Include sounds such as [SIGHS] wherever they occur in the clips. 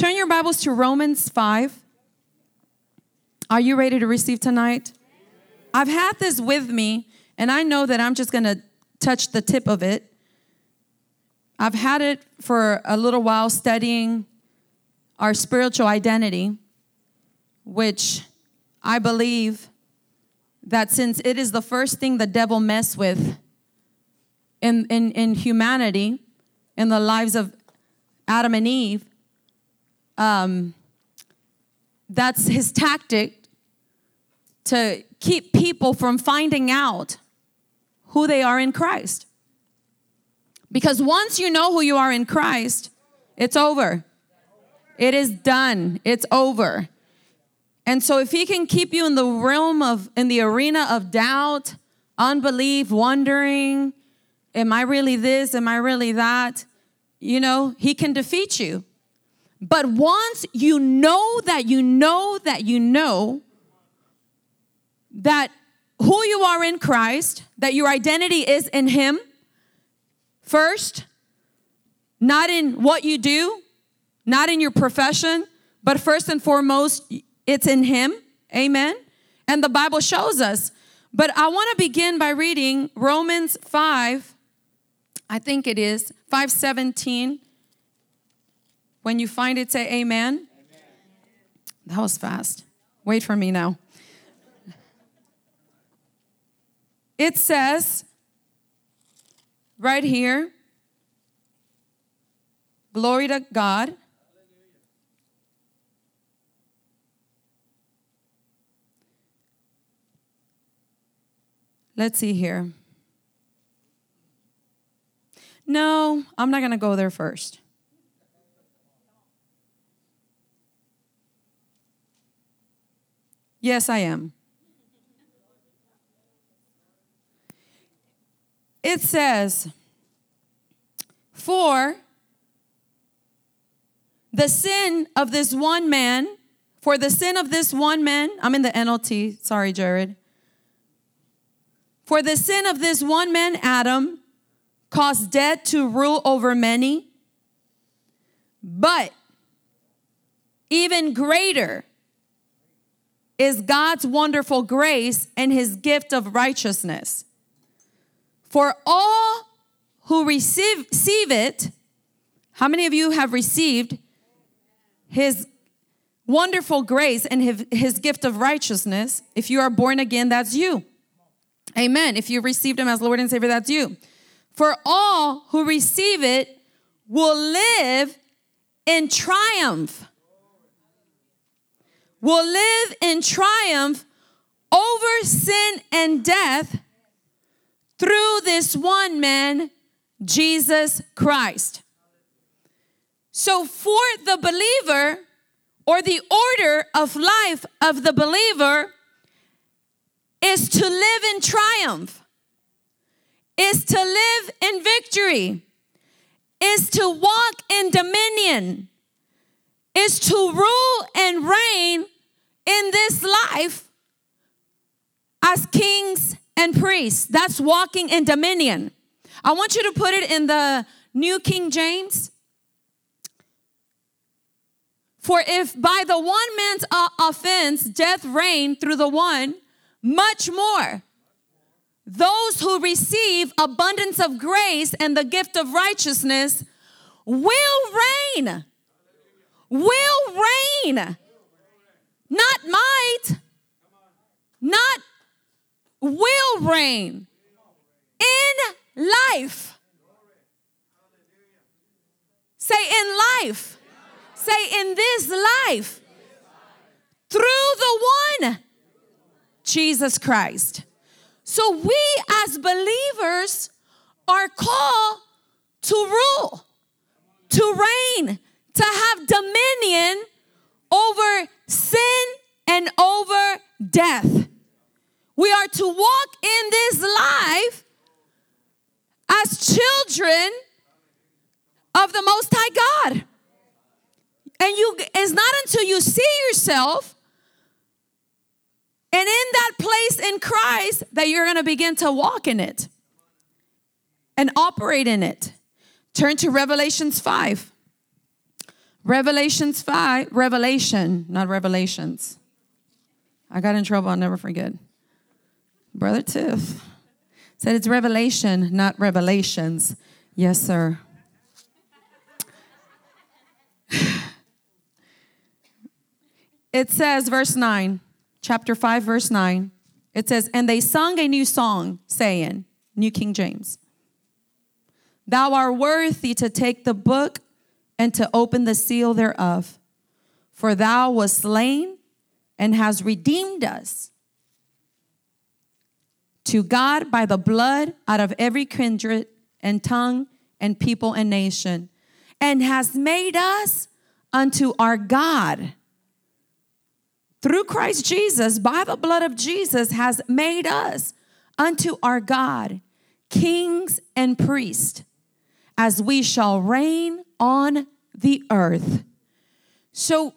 Turn your Bibles to Romans 5. Are you ready to receive tonight? I've had this with me, and I know that I'm just going to touch the tip of it. I've had it for a little while studying our spiritual identity, which I believe that since it is the first thing the devil mess with in, in, in humanity, in the lives of Adam and Eve, um, that's his tactic to keep people from finding out who they are in Christ. Because once you know who you are in Christ, it's over. It is done. It's over. And so if he can keep you in the realm of in the arena of doubt, unbelief, wondering, am I really this? Am I really that? You know, he can defeat you. But once you know that you know that you know that who you are in Christ, that your identity is in him first, not in what you do, not in your profession, but first and foremost, it's in Him. Amen. And the Bible shows us. But I want to begin by reading Romans 5, I think it is, 517. When you find it, say amen. amen. That was fast. Wait for me now. It says right here, glory to God. Let's see here. No, I'm not going to go there first. Yes, I am. It says, For the sin of this one man, for the sin of this one man, I'm in the NLT, sorry, Jared. For the sin of this one man, Adam, caused death to rule over many. But even greater is God's wonderful grace and his gift of righteousness. For all who receive, receive it, how many of you have received his wonderful grace and his, his gift of righteousness? If you are born again, that's you. Amen. If you received him as Lord and Savior, that's you. For all who receive it will live in triumph. Will live in triumph over sin and death through this one man, Jesus Christ. So, for the believer, or the order of life of the believer, is to live in triumph, is to live in victory, is to walk in dominion, is to rule and reign in this life as kings and priests. That's walking in dominion. I want you to put it in the New King James. For if by the one man's uh, offense death reigned through the one, much more. Those who receive abundance of grace and the gift of righteousness will reign. Will reign. Not might. Not will reign in life. Say in life. Say in this life. Through the one Jesus Christ. So we as believers are called to rule, to reign, to have dominion over sin and over death. We are to walk in this life as children of the Most High God. And you it's not until you see yourself and in that place in Christ, that you're going to begin to walk in it and operate in it. Turn to Revelations 5, Revelations 5, Revelation, not Revelations. I got in trouble, I'll never forget. Brother Tiff said it's Revelation, not Revelations. Yes, sir. it says, verse 9, chapter 5, verse 9, it says, And they sung a new song, saying, New King James, Thou art worthy to take the book and to open the seal thereof. For thou wast slain and hast redeemed us to God by the blood out of every kindred and tongue and people and nation, and has made us unto our God through Christ Jesus, by the blood of Jesus, has made us unto our God kings and priests, as we shall reign on the earth. So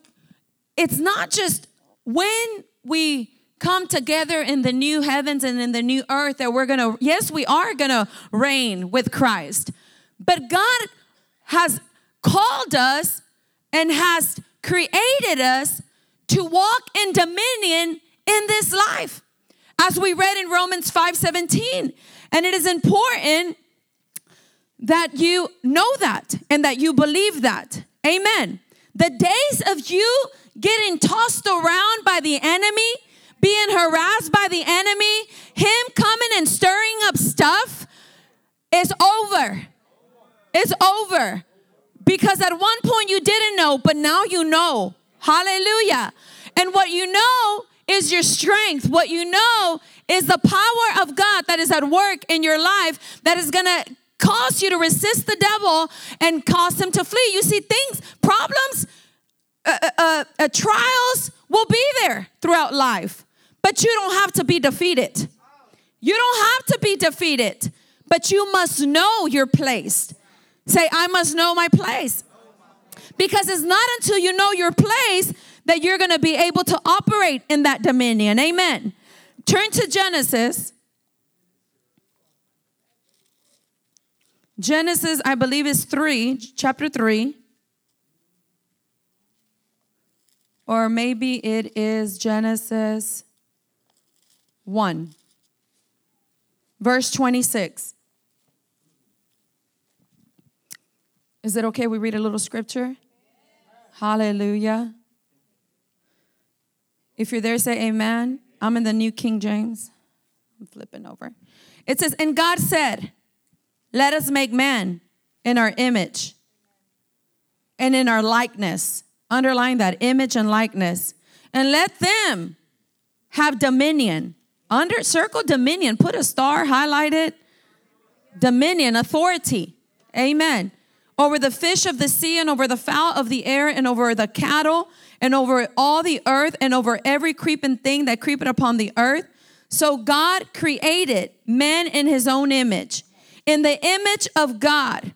it's not just when we come together in the new heavens and in the new earth that we're gonna, yes, we are gonna reign with Christ. But God has called us and has created us to walk in dominion in this life. As we read in Romans 5:17. And it is important that you know that and that you believe that. Amen. The days of you getting tossed around by the enemy, being harassed by the enemy, him coming and stirring up stuff is over. It's over. Because at one point you didn't know, but now you know. Hallelujah. And what you know is your strength. What you know is the power of God that is at work in your life that is going to cause you to resist the devil and cause him to flee. You see, things, problems, uh, uh, uh, uh trials will be there throughout life, but you don't have to be defeated. You don't have to be defeated, but you must know your place. Say, I must know my place. Because it's not until you know your place that you're going to be able to operate in that dominion. Amen. Turn to Genesis. Genesis, I believe, is 3, chapter 3. Or maybe it is Genesis 1, verse 26. Is it okay we read a little scripture? Hallelujah. If you're there, say amen. I'm in the New King James. I'm flipping over. It says, And God said, Let us make man in our image and in our likeness. Underline that image and likeness. And let them have dominion. Under circle dominion, put a star, highlight it. Dominion, authority. Amen. Over the fish of the sea and over the fowl of the air and over the cattle and over all the earth and over every creeping thing that creepeth upon the earth. So God created man in his own image. In the image of God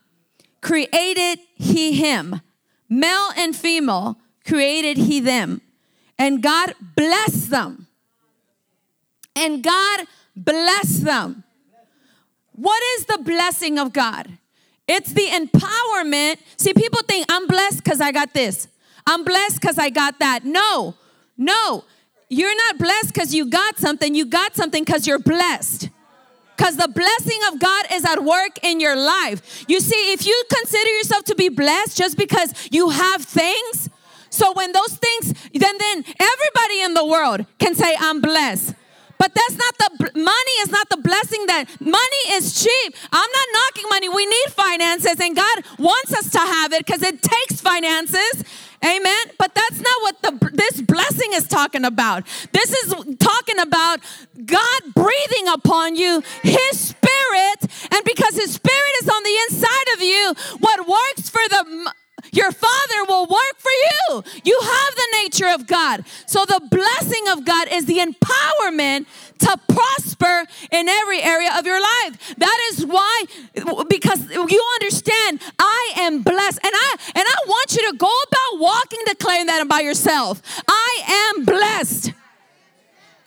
created he him. Male and female created he them. And God blessed them. And God blessed them. What is the blessing of God? It's the empowerment. See, people think I'm blessed because I got this. I'm blessed because I got that. No, no. You're not blessed because you got something. You got something because you're blessed. Because the blessing of God is at work in your life. You see, if you consider yourself to be blessed just because you have things, so when those things, then then everybody in the world can say, I'm blessed. But that's not the money is not the blessing that money is cheap. I'm not knocking money. We need finances and God wants us to have it because it takes finances. Amen. But that's not what the this blessing is talking about. This is talking about God breathing upon you his spirit and because his spirit is on the inside of you, what works for the your father will work for you. You have the nature of God. So the blessing of God is the empowerment to prosper in every area of your life. That is why because you understand I am blessed and I and I want you to go about walking declaring that by yourself. I am blessed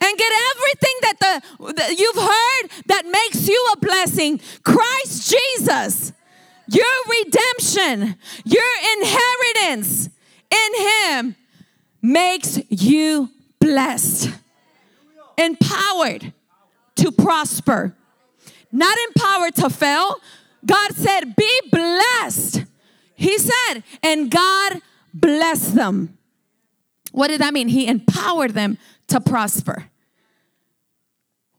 and get everything that the that you've heard that makes you a blessing. Christ Jesus Your redemption, your inheritance in Him makes you blessed, empowered to prosper, not empowered to fail. God said, Be blessed. He said, and God blessed them. What did that mean? He empowered them to prosper.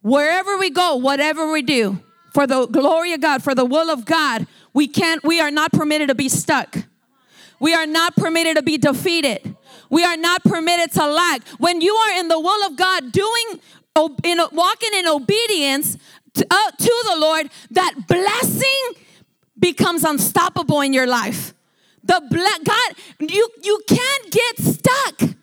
Wherever we go, whatever we do, for the glory of God, for the will of God, we can't, we are not permitted to be stuck. We are not permitted to be defeated. We are not permitted to lack. When you are in the will of God, doing, in, walking in obedience to, uh, to the Lord, that blessing becomes unstoppable in your life. The ble- God, you you can't get stuck.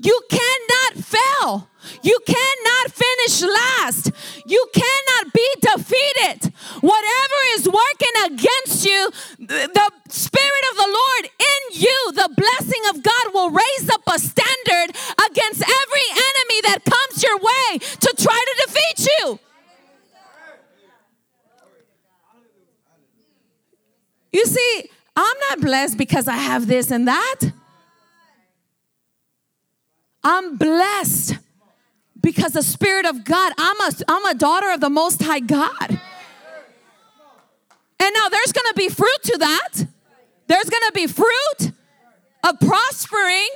You cannot fail. You cannot finish last. You cannot be defeated. Whatever is working against you, the Spirit of the Lord in you, the blessing of God will raise up a standard against every enemy that comes your way to try to defeat you. You see, I'm not blessed because I have this and that. I'm blessed because the Spirit of God, I'm a, I'm a daughter of the Most High God. And now there's gonna be fruit to that. There's gonna be fruit of prospering.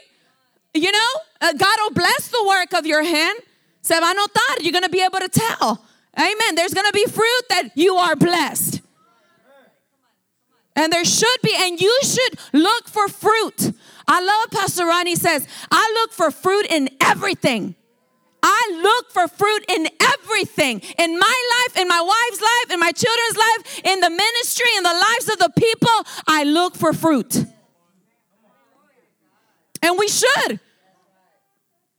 You know, uh, God will bless the work of your hand. Se va a notar. You're gonna be able to tell. Amen. There's gonna be fruit that you are blessed. And there should be, and you should look for fruit. I love Pastor Ronnie says, I look for fruit in everything. I look for fruit in everything in my life, in my wife's life, in my children's life, in the ministry, in the lives of the people. I look for fruit. And we should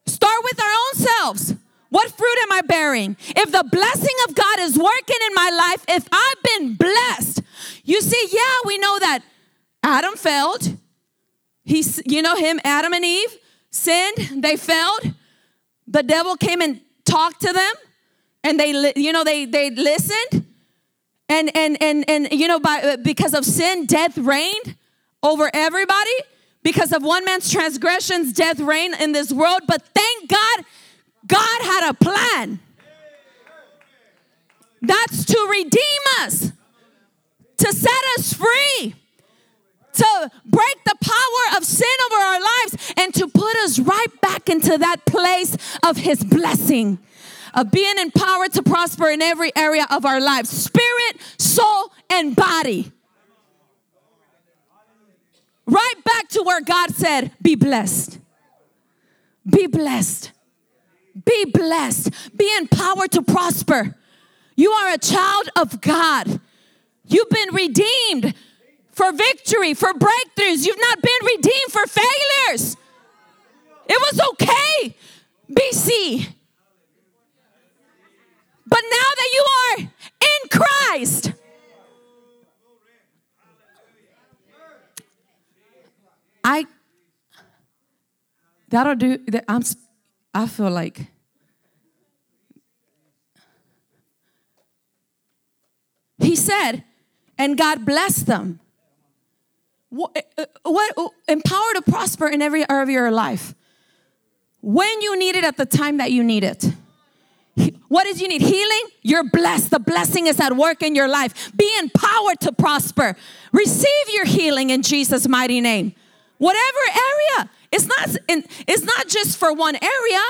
start with our own selves. What fruit am I bearing? If the blessing of God is working in my life, if I've been blessed, you see, yeah, we know that Adam failed. He's, you know, him, Adam and Eve sinned, they failed. The devil came and talked to them, and they, you know, they they listened, and and and and you know, by uh, because of sin, death reigned over everybody. Because of one man's transgressions, death reigned in this world. But thank God, God had a plan. That's to redeem us to set us free, to break the power of sin over our lives, and to put us right back into that place of His blessing, of being empowered to prosper in every area of our lives spirit, soul, and body. Right back to where God said, Be blessed. Be blessed. Be blessed. Be empowered to prosper. You are a child of God. You've been redeemed for victory, for breakthroughs. You've not been redeemed for failures. It was okay, BC. But now that you are in Christ, I that'll do that I'm I feel like he said and God blessed them. What, uh, what empower to prosper in every area of your life. When you need it at the time that you need it. What is you need? Healing? You're blessed. The blessing is at work in your life. Be empowered to prosper. Receive your healing in Jesus' mighty name. Whatever area. It's not, in, it's not just for one area.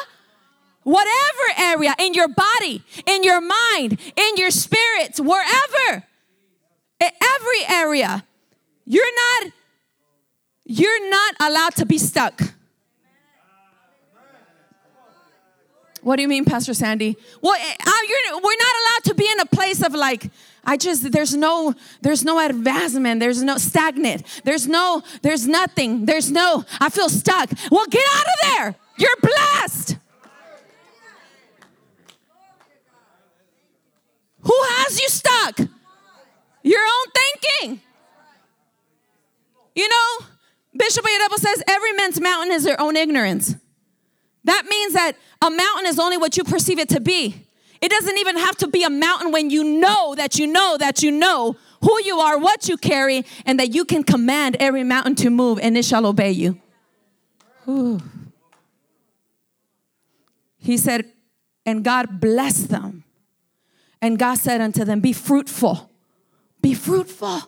Whatever area in your body, in your mind, in your spirits, wherever every area. You're not you're not allowed to be stuck. What do you mean, Pastor Sandy? Well, eh, uh, we're not allowed to be in a place of like, I just there's no there's no advancement, there's no stagnant, there's no there's nothing, there's no I feel stuck. Well, get out of there. You're blessed. Who has you stuck? your own thinking. You know, Bishop Oyedepo says every man's mountain is their own ignorance. That means that a mountain is only what you perceive it to be. It doesn't even have to be a mountain when you know that you know that you know who you are, what you carry, and that you can command every mountain to move and it shall obey you. Whew. He said, and God blessed them. And God said unto them, Be fruitful, be fruitful,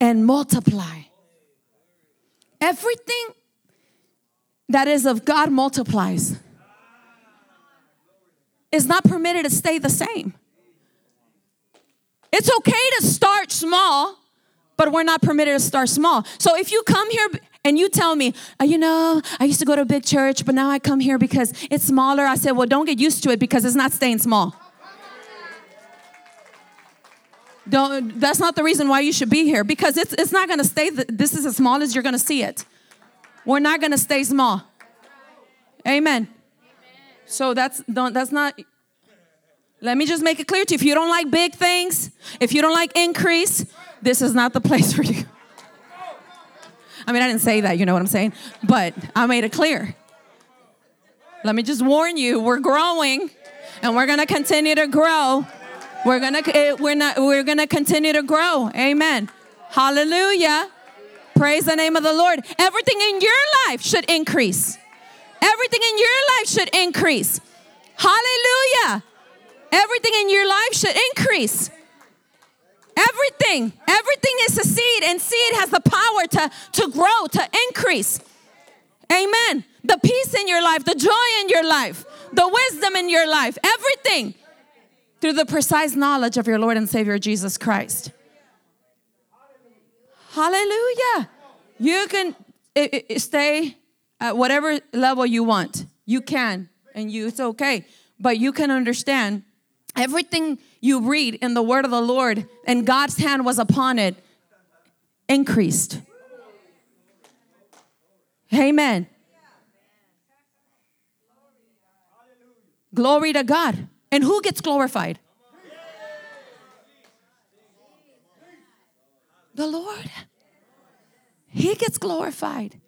and multiply. Everything that is of God multiplies. It's not permitted to stay the same. It's okay to start small, but we're not permitted to start small. So if you come here and you tell me, oh, you know, I used to go to a big church, but now I come here because it's smaller, I said, well, don't get used to it because it's not staying small. Don't, that's not the reason why you should be here because it's, it's not going to stay. This is as small as you're going to see it. We're not going to stay small. Amen. So that's don't that's not let me just make it clear to you. If you don't like big things, if you don't like increase, this is not the [LAUGHS] place for you. I mean, I didn't say that, you know what I'm saying? But I made it clear. Let me just warn you, we're growing and we're going to continue to grow. We're to eh, we're not we're to continue to grow. Amen. Hallelujah. Praise the name of the Lord. Everything in your life should increase. Everything in your life should increase. Hallelujah. Everything in your life should increase. Everything. Everything is a seed, and seed has the power to, to grow, to increase. Amen. The peace in your life, the joy in your life, the wisdom in your life, everything through the precise knowledge of your Lord and Savior Jesus Christ. Hallelujah. You can it, it, stay at whatever level you want. You can, and you it's okay. But you can understand everything you read in the word of the Lord and God's hand was upon it increased. Amen. Glory to God. And who gets glorified? The Lord. He gets glorified.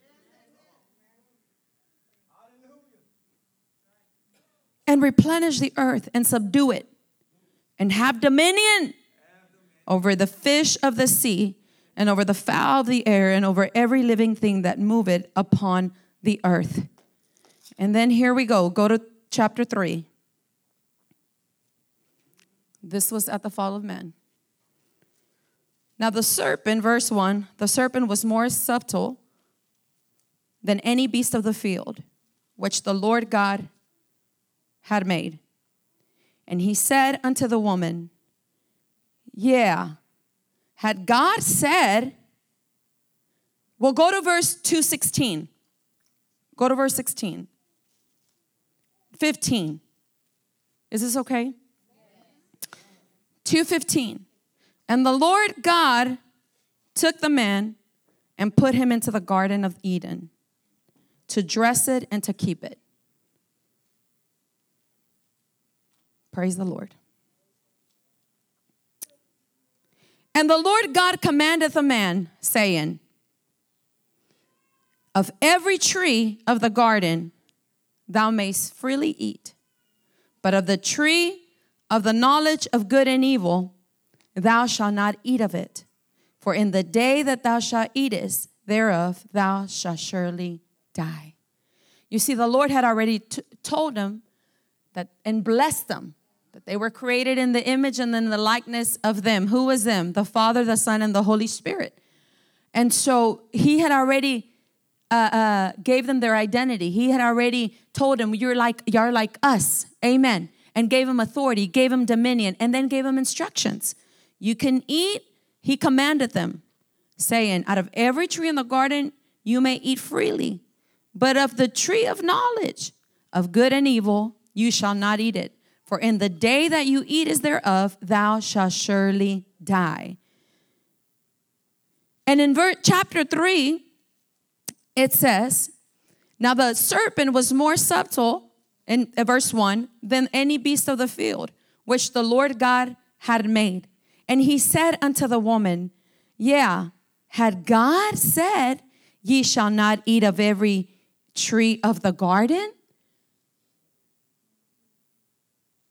And replenish the earth and subdue it and have dominion over the fish of the sea and over the fowl of the air and over every living thing that moveth upon the earth. And then here we go. Go to chapter 3. This was at the fall of man. Now, the serpent, verse 1 the serpent was more subtle than any beast of the field which the Lord God had made. And he said unto the woman, Yeah, had God said, well, go to verse 216. Go to verse 16. 15. Is this okay? 215. And the Lord God took the man and put him into the Garden of Eden to dress it and to keep it. Praise the Lord. And the Lord God commandeth a man, saying, Of every tree of the garden thou mayst freely eat, but of the tree of the knowledge of good and evil, thou shalt not eat of it. For in the day that thou shalt eatest thereof, thou shalt surely die. You see, the Lord had already t- told them that and blessed them that they were created in the image and in the likeness of them. Who was them? The Father, the Son, and the Holy Spirit. And so he had already uh, uh, gave them their identity. He had already told them, "You're like you're like us." Amen and gave him authority, gave him dominion, and then gave him instructions. You can eat, he commanded them, saying, Out of every tree in the garden you may eat freely, but of the tree of knowledge of good and evil you shall not eat it. For in the day that you eat is thereof, thou shalt surely die. And in ver- chapter 3, it says, Now the serpent was more subtle in uh, verse 1 than any beast of the field which the Lord God had made. And he said unto the woman, Yeah, had God said, Ye shall not eat of every tree of the garden?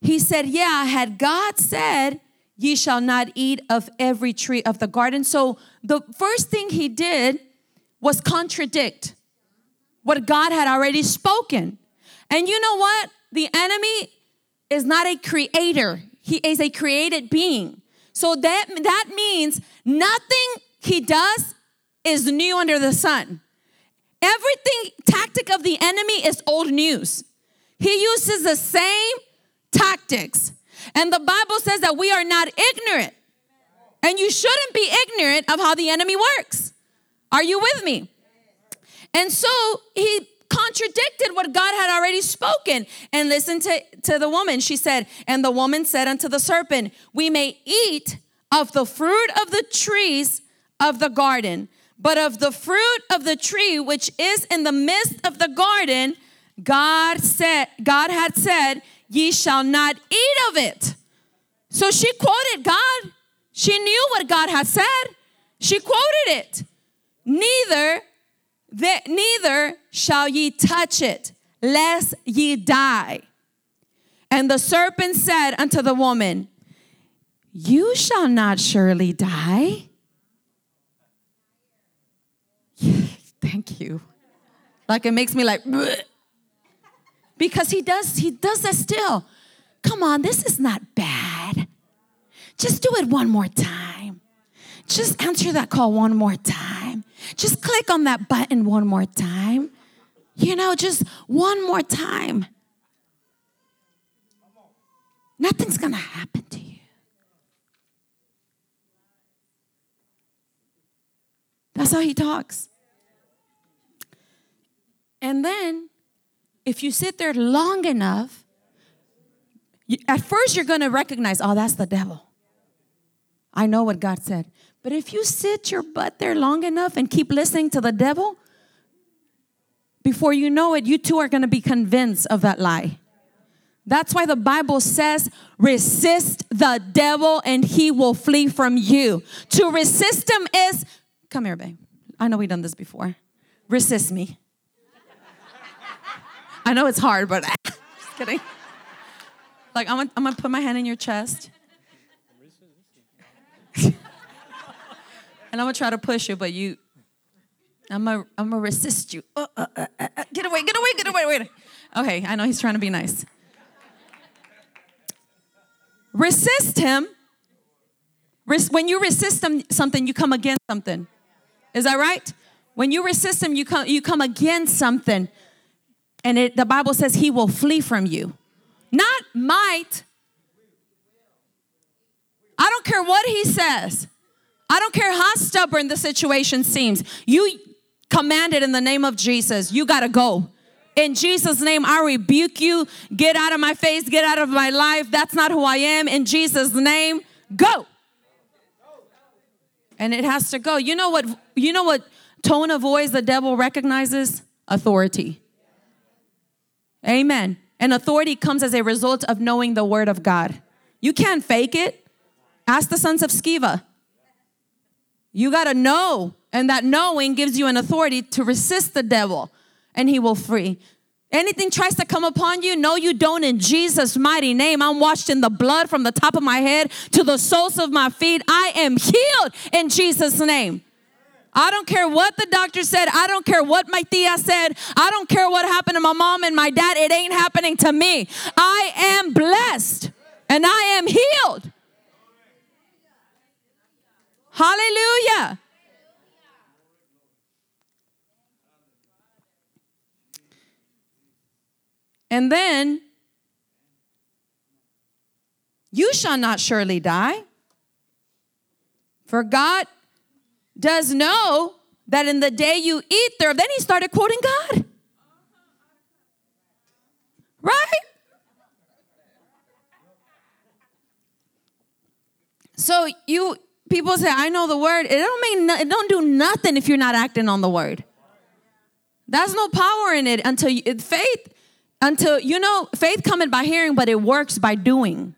He said, Yeah, had God said, ye shall not eat of every tree of the garden. So the first thing he did was contradict what God had already spoken. And you know what? The enemy is not a creator, he is a created being. So that, that means nothing he does is new under the sun. Everything tactic of the enemy is old news. He uses the same tactics. And the Bible says that we are not ignorant. And you shouldn't be ignorant of how the enemy works. Are you with me? And so he contradicted what God had already spoken. And listen to, to the woman. She said, And the woman said unto the serpent, We may eat of the fruit of the trees of the garden, but of the fruit of the tree which is in the midst of the garden, God said, God had said, Ye shall not eat of it. So she quoted God. She knew what God had said. She quoted it. Neither that neither shall ye touch it, lest ye die. And the serpent said unto the woman, You shall not surely die. [LAUGHS] Thank you. Like it makes me like, Bleh. [LAUGHS] because he does, he does that still. Come on, this is not bad. Just do it one more time. Just answer that call one more time. Just click on that button one more time. You know, just one more time. Nothing's going to happen to you. That's how he talks. And then, if you sit there long enough, you, at first you're going to recognize, oh, that's the devil. I know what God said. But if you sit your butt there long enough and keep listening to the devil, before you know it, you too are going to be convinced of that lie. That's why the Bible says, resist the devil and he will flee from you. To resist him is, come here, babe. I know we've done this before. Resist me. I know it's hard, but [LAUGHS] just kidding. Like, I'm gonna, I'm gonna put my hand in your chest. And I'm gonna try to push you, but you, I'm gonna, I'm gonna resist you. Uh, uh, uh, uh, uh, get away, get away, get away, wait. Okay, I know he's trying to be nice. Resist him. When you resist him, something, you come against something. Is that right? When you resist him, you come, you come against something. And it, the Bible says he will flee from you. Not might. I don't care what he says. I don't care how stubborn the situation seems. You command it in the name of Jesus. You got to go. In Jesus' name, I rebuke you. Get out of my face. Get out of my life. That's not who I am. In Jesus' name, go. And it has to go. You know what? You know what tone of voice the devil recognizes? Authority. Amen. And authority comes as a result of knowing the word of God. You can't fake it. Ask the sons of Sceva. You got to know, and that knowing gives you an authority to resist the devil, and he will free. Anything tries to come upon you, no, you don't in Jesus' mighty name. I'm washed in the blood from the top of my head to the soles of my feet. I am healed in Jesus' name. I don't care what the doctor said. I don't care what my tia said. I don't care what happened to my mom and my dad. It ain't happening to me. I am blessed and I am healed. Hallelujah. And then, you shall not surely die. For God does know that in the day you eat there, then he started quoting God. Right? So you people say, I know the word. It don't mean no, it don't do nothing if you're not acting on the word. There's no power in it until you, faith, until you know, faith coming by hearing, but it works by doing.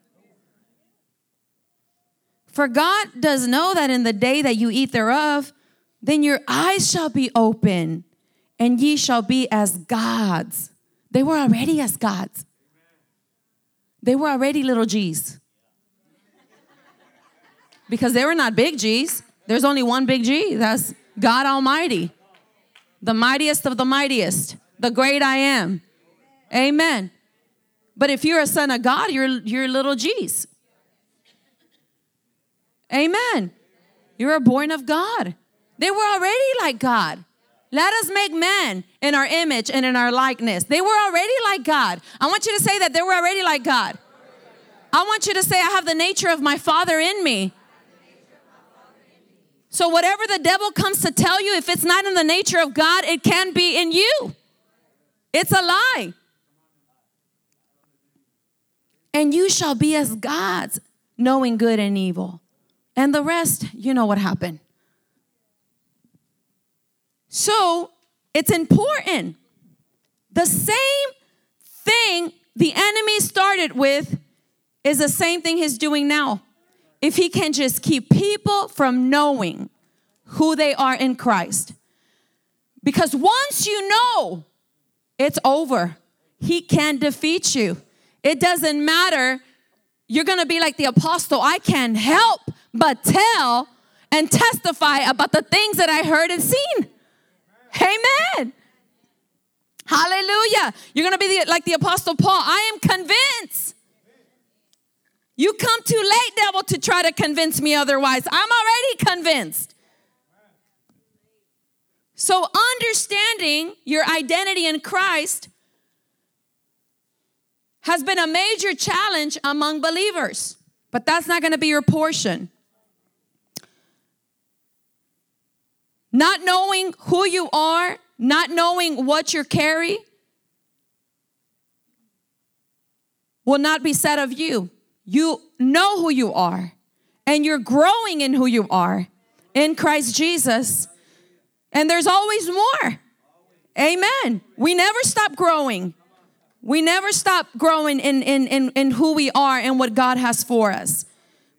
For God does know that in the day that you eat thereof, then your eyes shall be open, and ye shall be as gods. They were already as gods. They were already little G's. Because they were not big G's. There's only one big G. That's God Almighty, the mightiest of the mightiest, the great I am. Amen. But if you're a son of God, you're, you're little G's. Amen. You're a born of God. They were already like God. Let us make men in our image and in our likeness. They were already like God. I want you to say that they were already like God. I want you to say, I have the nature of my Father in me. So, whatever the devil comes to tell you, if it's not in the nature of God, it can be in you. It's a lie. And you shall be as gods, knowing good and evil. And the rest, you know what happened. So, it's important. The same thing the enemy started with is the same thing he's doing now if he can just keep people from knowing who they are in Christ. Because once you know, it's over. He can't defeat you. It doesn't matter. You're gonna be like the apostle. I can't help but tell and testify about the things that I heard and seen. Amen. Hallelujah. You're gonna be the, like the apostle Paul. I am convinced you come too late, devil, to try to convince me otherwise. I'm already convinced. So, understanding your identity in Christ has been a major challenge among believers, but that's not going to be your portion. Not knowing who you are, not knowing what you carry, will not be said of you. You know who you are, and you're growing in who you are in Christ Jesus. And there's always more. Amen. We never stop growing. We never stop growing in, in, in, in who we are and what God has for us.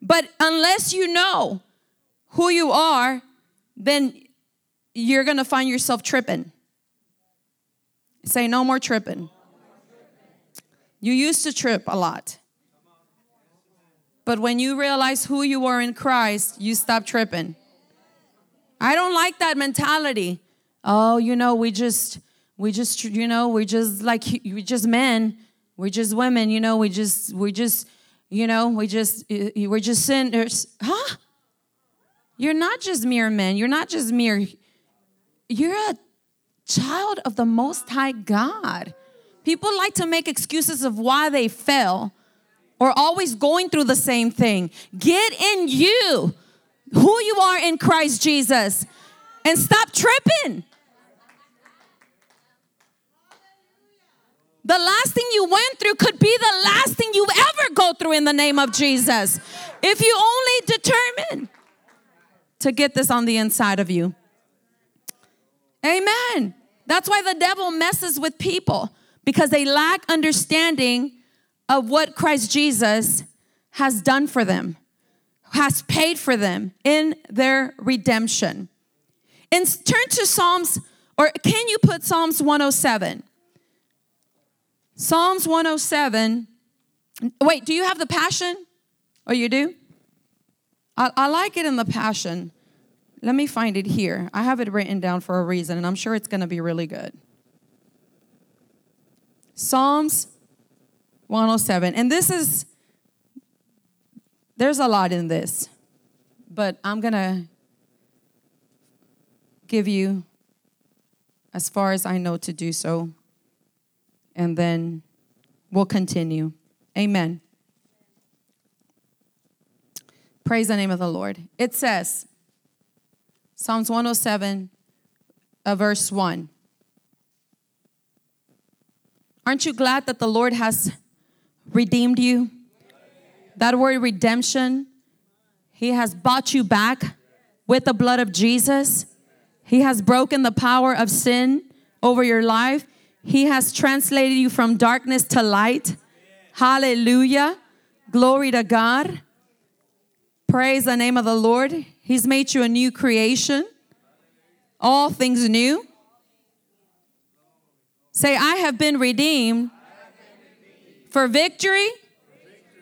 But unless you know who you are, then you're going to find yourself tripping. Say, no more tripping. You used to trip a lot. But when you realize who you are in Christ, you stop tripping. I don't like that mentality. Oh, you know, we just, we just, you know, we just like, we just men, we're just women, you know, we just, we just, you know, we just, we're just sinners. Huh? You're not just mere men. You're not just mere, you're a child of the Most High God. People like to make excuses of why they fell or always going through the same thing. Get in you who you are in Christ Jesus and stop tripping. The last thing you went through could be the last thing you ever go through in the name of Jesus. If you only determine to get this on the inside of you. Amen. That's why the devil messes with people because they lack understanding of what Christ Jesus has done for them, has paid for them in their redemption. And turn to Psalms, or can you put Psalms 107? Psalms 107. Wait, do you have the passion? Oh, you do? I, I like it in the passion. Let me find it here. I have it written down for a reason, and I'm sure it's going to be really good. Psalms 107. And this is, there's a lot in this, but I'm going to give you as far as I know to do so, and then we'll continue. Amen. Praise the name of the Lord. It says, Psalms 107, uh, verse 1. Aren't you glad that the Lord has redeemed you. That word redemption, He has bought you back with the blood of Jesus. He has broken the power of sin over your life. He has translated you from darkness to light. Hallelujah. Glory to God. Praise the name of the Lord. He's made you a new creation. All things new. Say, I have been redeemed for victory,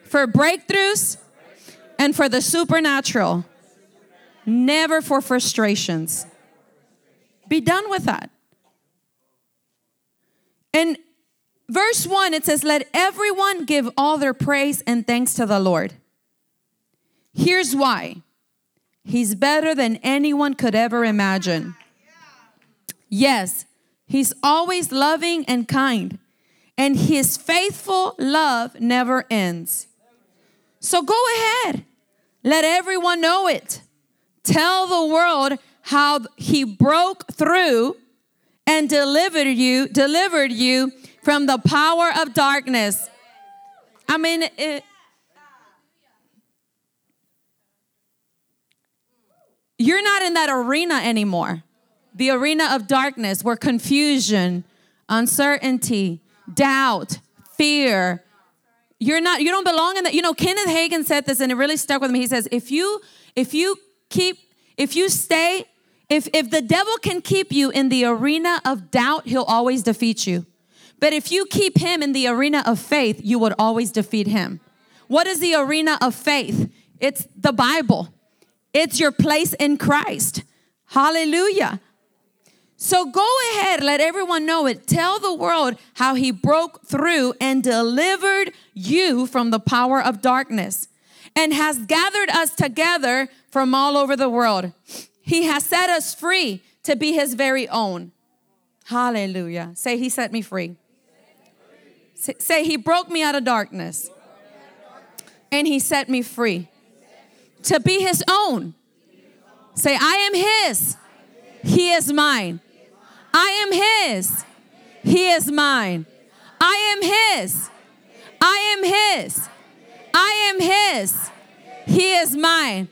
for breakthroughs, and for the supernatural, never for frustrations. Be done with that. And verse 1, it says, Let everyone give all their praise and thanks to the Lord. Here's why He's better than anyone could ever imagine. Yes, He's always loving and kind, and His faithful love never ends. So go ahead, let everyone know it. Tell the world how He broke through and delivered you, delivered you from the power of darkness. I mean, it, you're not in that arena anymore. The arena of darkness where confusion, uncertainty, doubt, fear, you're not you don't belong in that. You know, Kenneth Hagin said this and it really stuck with me. He says, if you if you keep if you stay if, if the devil can keep you in the arena of doubt, he'll always defeat you. But if you keep him in the arena of faith, you would always defeat him. What is the arena of faith? It's the Bible, it's your place in Christ. Hallelujah. So go ahead, let everyone know it. Tell the world how he broke through and delivered you from the power of darkness and has gathered us together from all over the world. He has set us free to be his very own. Hallelujah. Say, He set me free. Say, He broke me out of darkness and He set me free to be His own. Say, I am His. He is mine. I am His. He is mine. I am His. I am His. I am His. He is mine.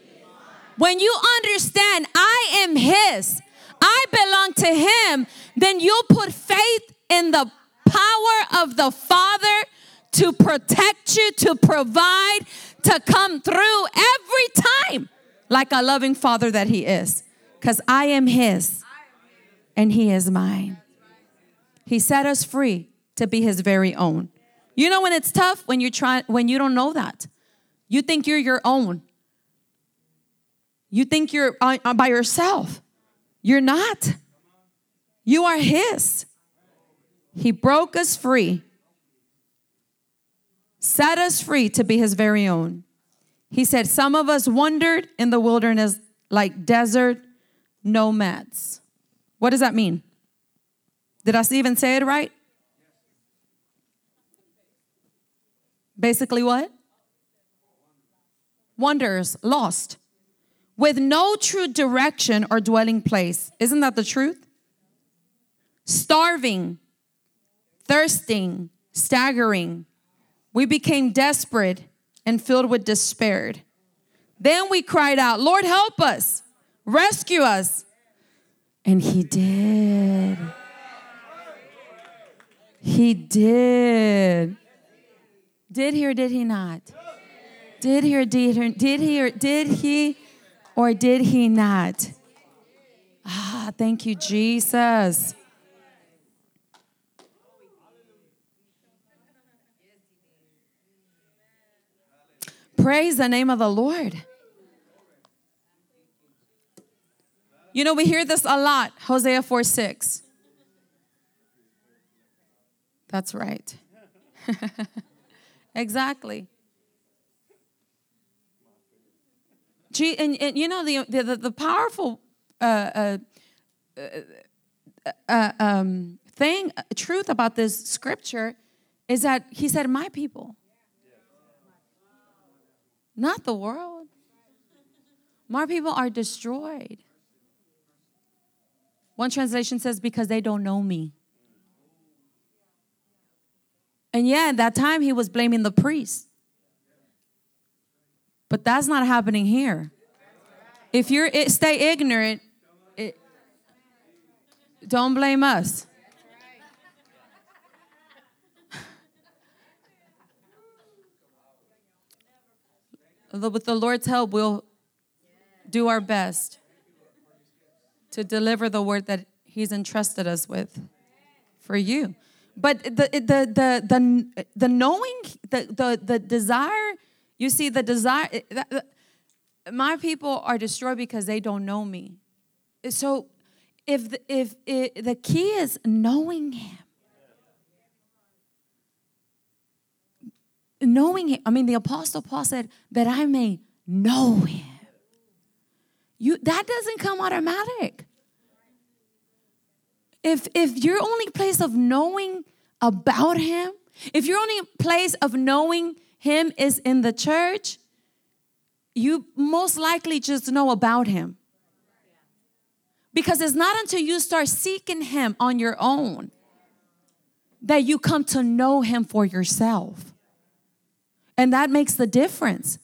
When you understand I am His, I belong to Him, then you'll put faith in the power of the Father to protect you, to provide, to come through every time, like a loving Father that He is. Because I am His and He is mine. He set us free to be His very own. You know when it's tough when you try when you don't know that. You think you're your own. You think you're uh, uh, by yourself. You're not. You are His. He broke us free, set us free to be His very own. He said, Some of us wandered in the wilderness like desert nomads. What does that mean? Did I even say it right? Basically, what? Wanderers, lost with no true direction or dwelling place. Isn't that the truth? Starving, thirsting, staggering. We became desperate and filled with despair. Then we cried out, Lord, help us, rescue us. And He did. He did. Did he or did he not? Did he or did he? Did he or did he? Or did he not? Ah, thank you, Jesus. Praise the name of the Lord. You know, we hear this a lot Hosea 4 6. That's right. [LAUGHS] exactly. and, and you know the the, the powerful uh, uh, uh, uh, um, thing, uh, truth about this scripture is that he said, "My people, not the world. My people are destroyed." One translation says, "Because they don't know me." And yeah, at that time he was blaming the priests. But that's not happening here. If it, stay ignorant, it, don't blame us. [LAUGHS] With the Lord's help, we'll do our best to deliver the word that He's entrusted us with for you. But the the the the, the knowing the, the the desire you see, the desire, my people are destroyed because they don't know me. So if the, if, if the key is knowing him. Knowing him. I mean the apostle Paul said that I may know him. You that doesn't come automatic. If if your only place of knowing about him, if your only place of knowing him is in the church, you most likely just know about him. Because it's not until you start seeking him on your own that you come to know him for yourself. And that makes the difference.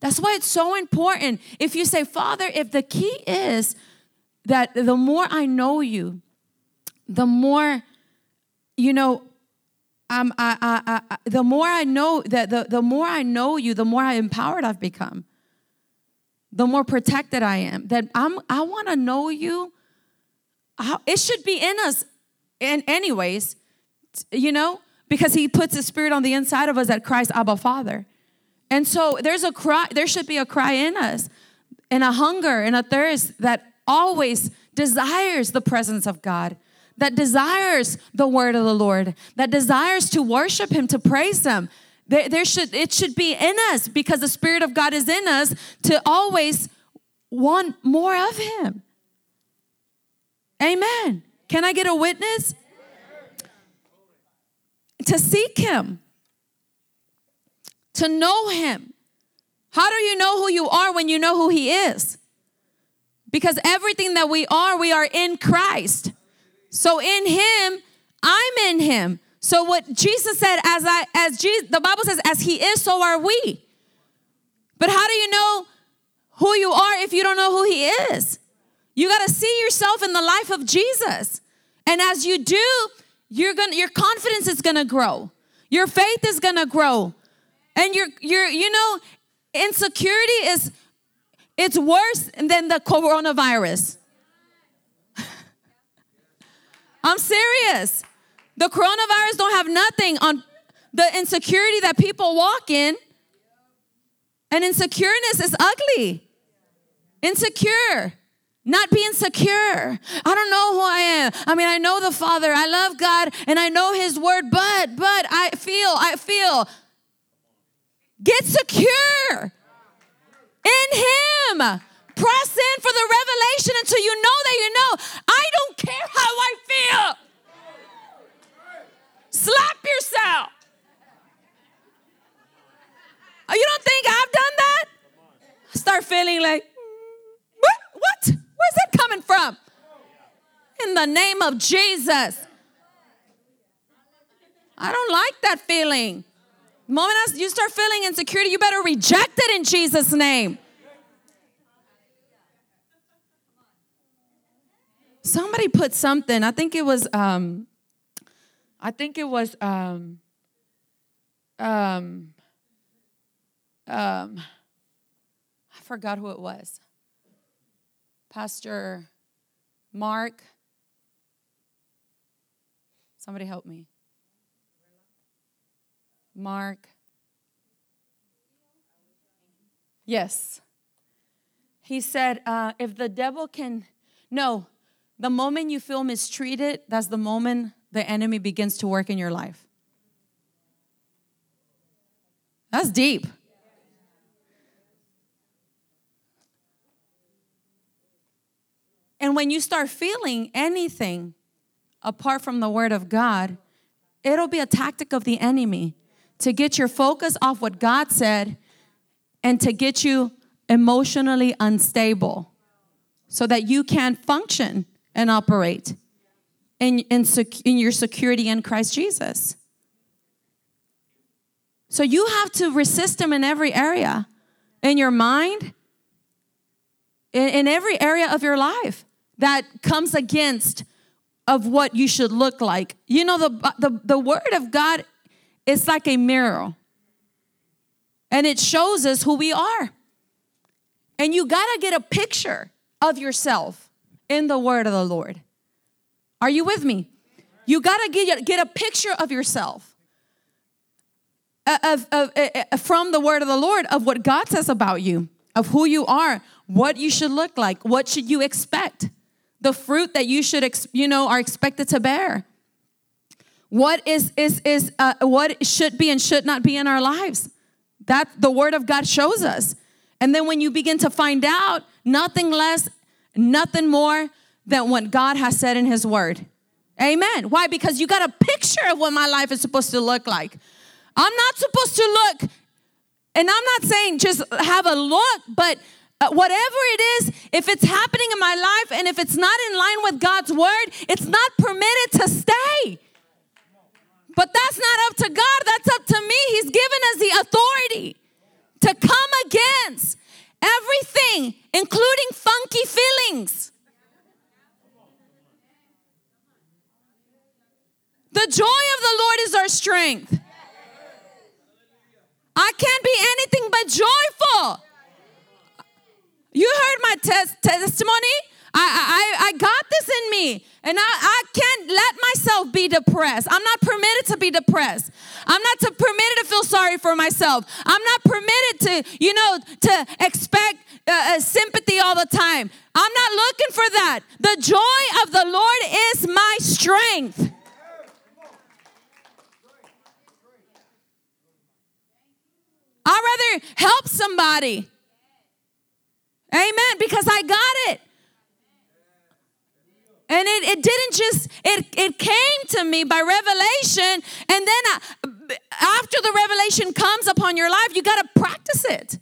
That's why it's so important. If you say, Father, if the key is that the more I know you, the more, you know, um, I, I, I, the more I know that the, the more I know you, the more empowered I've become. The more protected I am. That I'm I want to know you. it should be in us in anyways, you know, because he puts his spirit on the inside of us that Christ Abba Father. And so there's a cry, there should be a cry in us, and a hunger and a thirst that always desires the presence of God that desires the word of the Lord, that desires to worship Him, to praise Him. There, there should it should be in us because the Spirit of God is in us to always want more of Him. Amen. Can I get a witness? To seek Him, to know Him. How do you know who you are when you know who He is? Because everything that we are, we are in Christ. So in him, I'm in him. So what Jesus said, as I as Jesus, the Bible says, as he is, so are we. But how do you know who you are if you don't know who he is? You got to see yourself in the life of Jesus. And as you do, you're gonna your confidence is gonna grow. Your faith is gonna grow. And you're you're, you know, insecurity is it's worse than the coronavirus. I'm serious. The coronavirus don't have nothing on the insecurity that people walk in. And insecureness is ugly. Insecure. Not being secure. I don't know who I am. I mean, I know the Father. I love God and I know His word, but, but I feel, I feel. Get secure in Him. Press in for the revelation until you know that you know. I don't care how I feel. Slap yourself. Oh, you don't think I've done that? Start feeling like, mm, what? What? Where's that coming from? In the name of Jesus. I don't like that feeling. The moment you start feeling insecurity, you better reject it in Jesus' name. Somebody put something, I think it was um I think it was um um um I forgot who it was. Pastor Mark Somebody help me. Mark. Yes. He said, uh, if the devil can, no, the moment you feel mistreated, that's the moment the enemy begins to work in your life. That's deep. And when you start feeling anything apart from the word of God, it'll be a tactic of the enemy to get your focus off what God said and to get you emotionally unstable so that you can't function and operate in, in, sec- in your security in Christ Jesus. So you have to resist him in every area, in your mind, in, in every area of your life that comes against of what you should look like. You know, the, the, the word of God is like a mirror. And it shows us who we are. And you gotta get a picture of yourself in the word of the Lord. Are you with me? You got to get, get a picture of yourself uh, of, of, of, uh, uh, from the word of the Lord of what God says about you. of who you are, what you should look like, what should you expect, the fruit that you should, you know, are expected to bear. What is is is uh, what should be and should not be in our lives? That the Word of God shows us. And then when you begin to find out, nothing less, nothing more than what God has said in His Word. Amen. Why? Because you got a picture of what my life is supposed to look like. I'm not supposed to look, and I'm not saying just have a look, but uh, whatever it is, if it's happening in my life and if it's not in line with God's word, it's not permitted to stay. But that's not up to God, that's up to me. He's given us the authority to come against everything, including funky feelings. The joy of the Lord is our strength. I can't be anything but joyful. You heard my tes- testimony. I, I, I got this in me, and I, I can't let myself be depressed. I'm not permitted to be depressed. I'm not to, permitted to feel sorry for myself. I'm not permitted to, you know, to expect uh, uh, sympathy all the time. I'm not looking for that. The joy of the Lord is my strength. I'd rather help somebody. Amen. Because I got it. And it, it didn't just, it, it came to me by revelation. And then I, after the revelation comes upon your life, you got to practice it.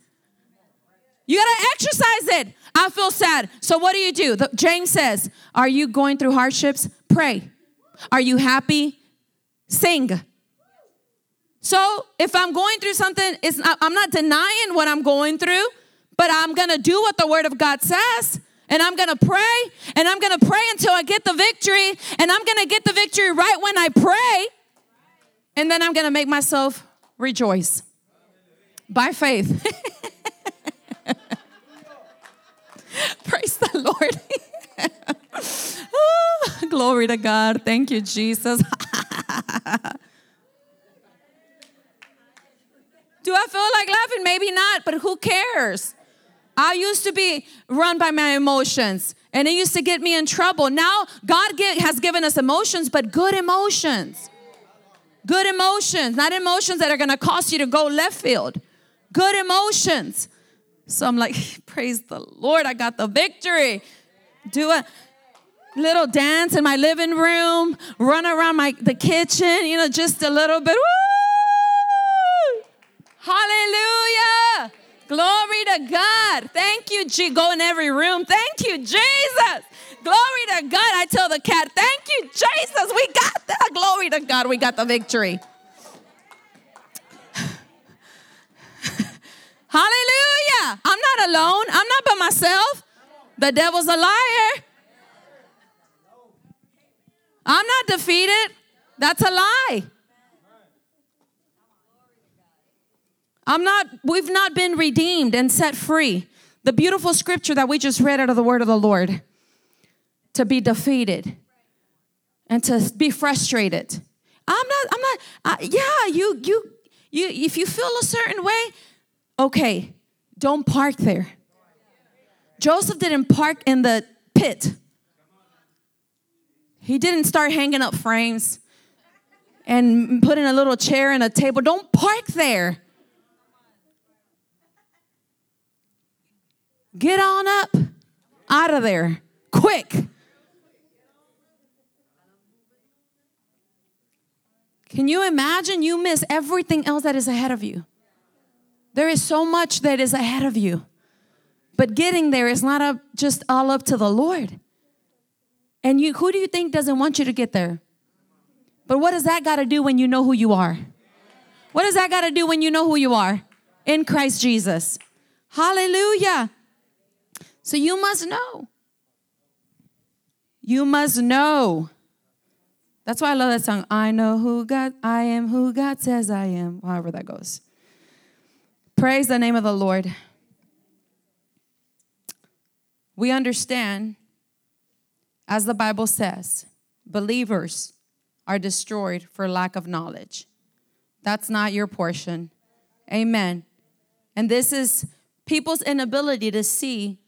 You got to exercise it. I feel sad. So what do you do? The, James says, Are you going through hardships? Pray. Are you happy? Sing. So if I'm going through something, it's not, I'm not denying what I'm going through, but I'm gonna do what the Word of God says. And I'm gonna pray, and I'm gonna pray until I get the victory, and I'm gonna get the victory right when I pray, and then I'm gonna make myself rejoice by faith. [LAUGHS] Praise the Lord. oh, [LAUGHS] glory to God. Thank you, Jesus. [LAUGHS] Do I feel like laughing? Maybe not, but who cares? I used to be run by my emotions and it used to get me in trouble. Now, God has given us emotions, but good emotions. Good emotions, not emotions that are gonna cause you to go left field. Good emotions. So I'm like, [LAUGHS] praise the Lord, I got the victory. Do a little dance in my living room, run around my the kitchen, you know, just a little bit. Woo! Hallelujah. Glory to God. Thank you, G. Go in every room. Thank you, Jesus. Glory to God. I tell the cat, thank you, Jesus. We got that. Glory to God. We got the victory. [LAUGHS] Hallelujah. I'm not alone. I'm not by myself. The devil's a liar. I'm not defeated. That's a lie. I'm not, we've not been redeemed and set free. The beautiful scripture that we just read out of the word of the Lord to be defeated and to be frustrated. I'm not, I'm not, uh, yeah, you, you, you, if you feel a certain way, okay, don't park there. Joseph didn't park in the pit. He didn't start hanging up frames and putting a little chair and a table. Don't park there. Get on up out of there quick. Can you imagine you miss everything else that is ahead of you? There is so much that is ahead of you. But getting there is not up, just all up to the Lord. And you who do you think doesn't want you to get there? But what does that got to do when you know who you are? What does that got to do when you know who you are? In Christ Jesus. Hallelujah. So you must know. You must know. That's why I love that song. I know who God, I am who God says I am, however that goes. Praise the name of the Lord. We understand, as the Bible says, believers are destroyed for lack of knowledge. That's not your portion. Amen. And this is people's inability to see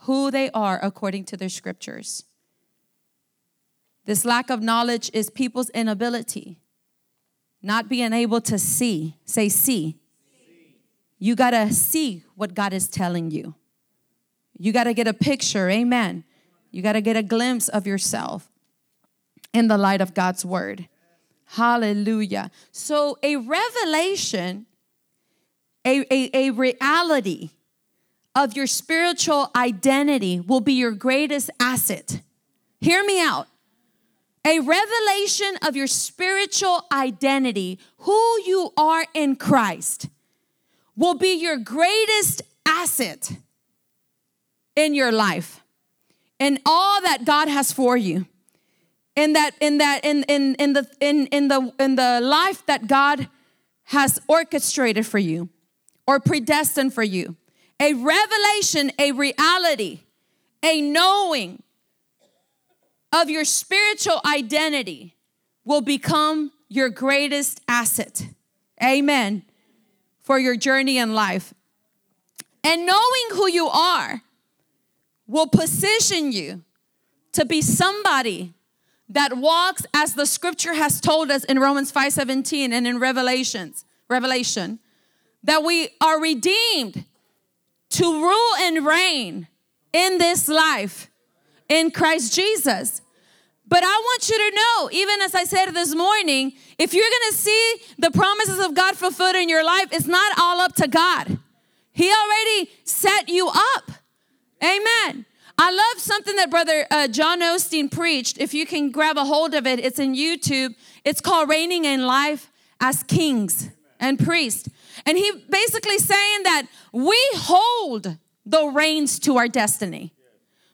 who they are according to their scriptures. This lack of knowledge is people's inability, not being able to see. Say, see. You got to see what God is telling you. You got to get a picture, amen. You got to get a glimpse of yourself in the light of God's word. Hallelujah. So, a revelation, a, a, a reality of your spiritual identity will be your greatest asset. Hear me out. A revelation of your spiritual identity, who you are in Christ, will be your greatest asset in your life and all that God has for you. In that, in that, in, in, in the in, in the in the life that God has orchestrated for you or predestined for you. A revelation, a reality, a knowing of your spiritual identity will become your greatest asset. Amen. For your journey in life. And knowing who you are will position you to be somebody that walks as the scripture has told us in Romans 5:17 and in Revelations, Revelation, that we are redeemed to rule and reign in this life in Christ Jesus. But I want you to know, even as I said this morning, if you're gonna see the promises of God fulfilled in your life, it's not all up to God. He already set you up. Amen. I love something that Brother uh, John Osteen preached. If you can grab a hold of it, it's in YouTube. It's called Reigning in Life as Kings and Priests. And he basically saying that we hold the reins to our destiny.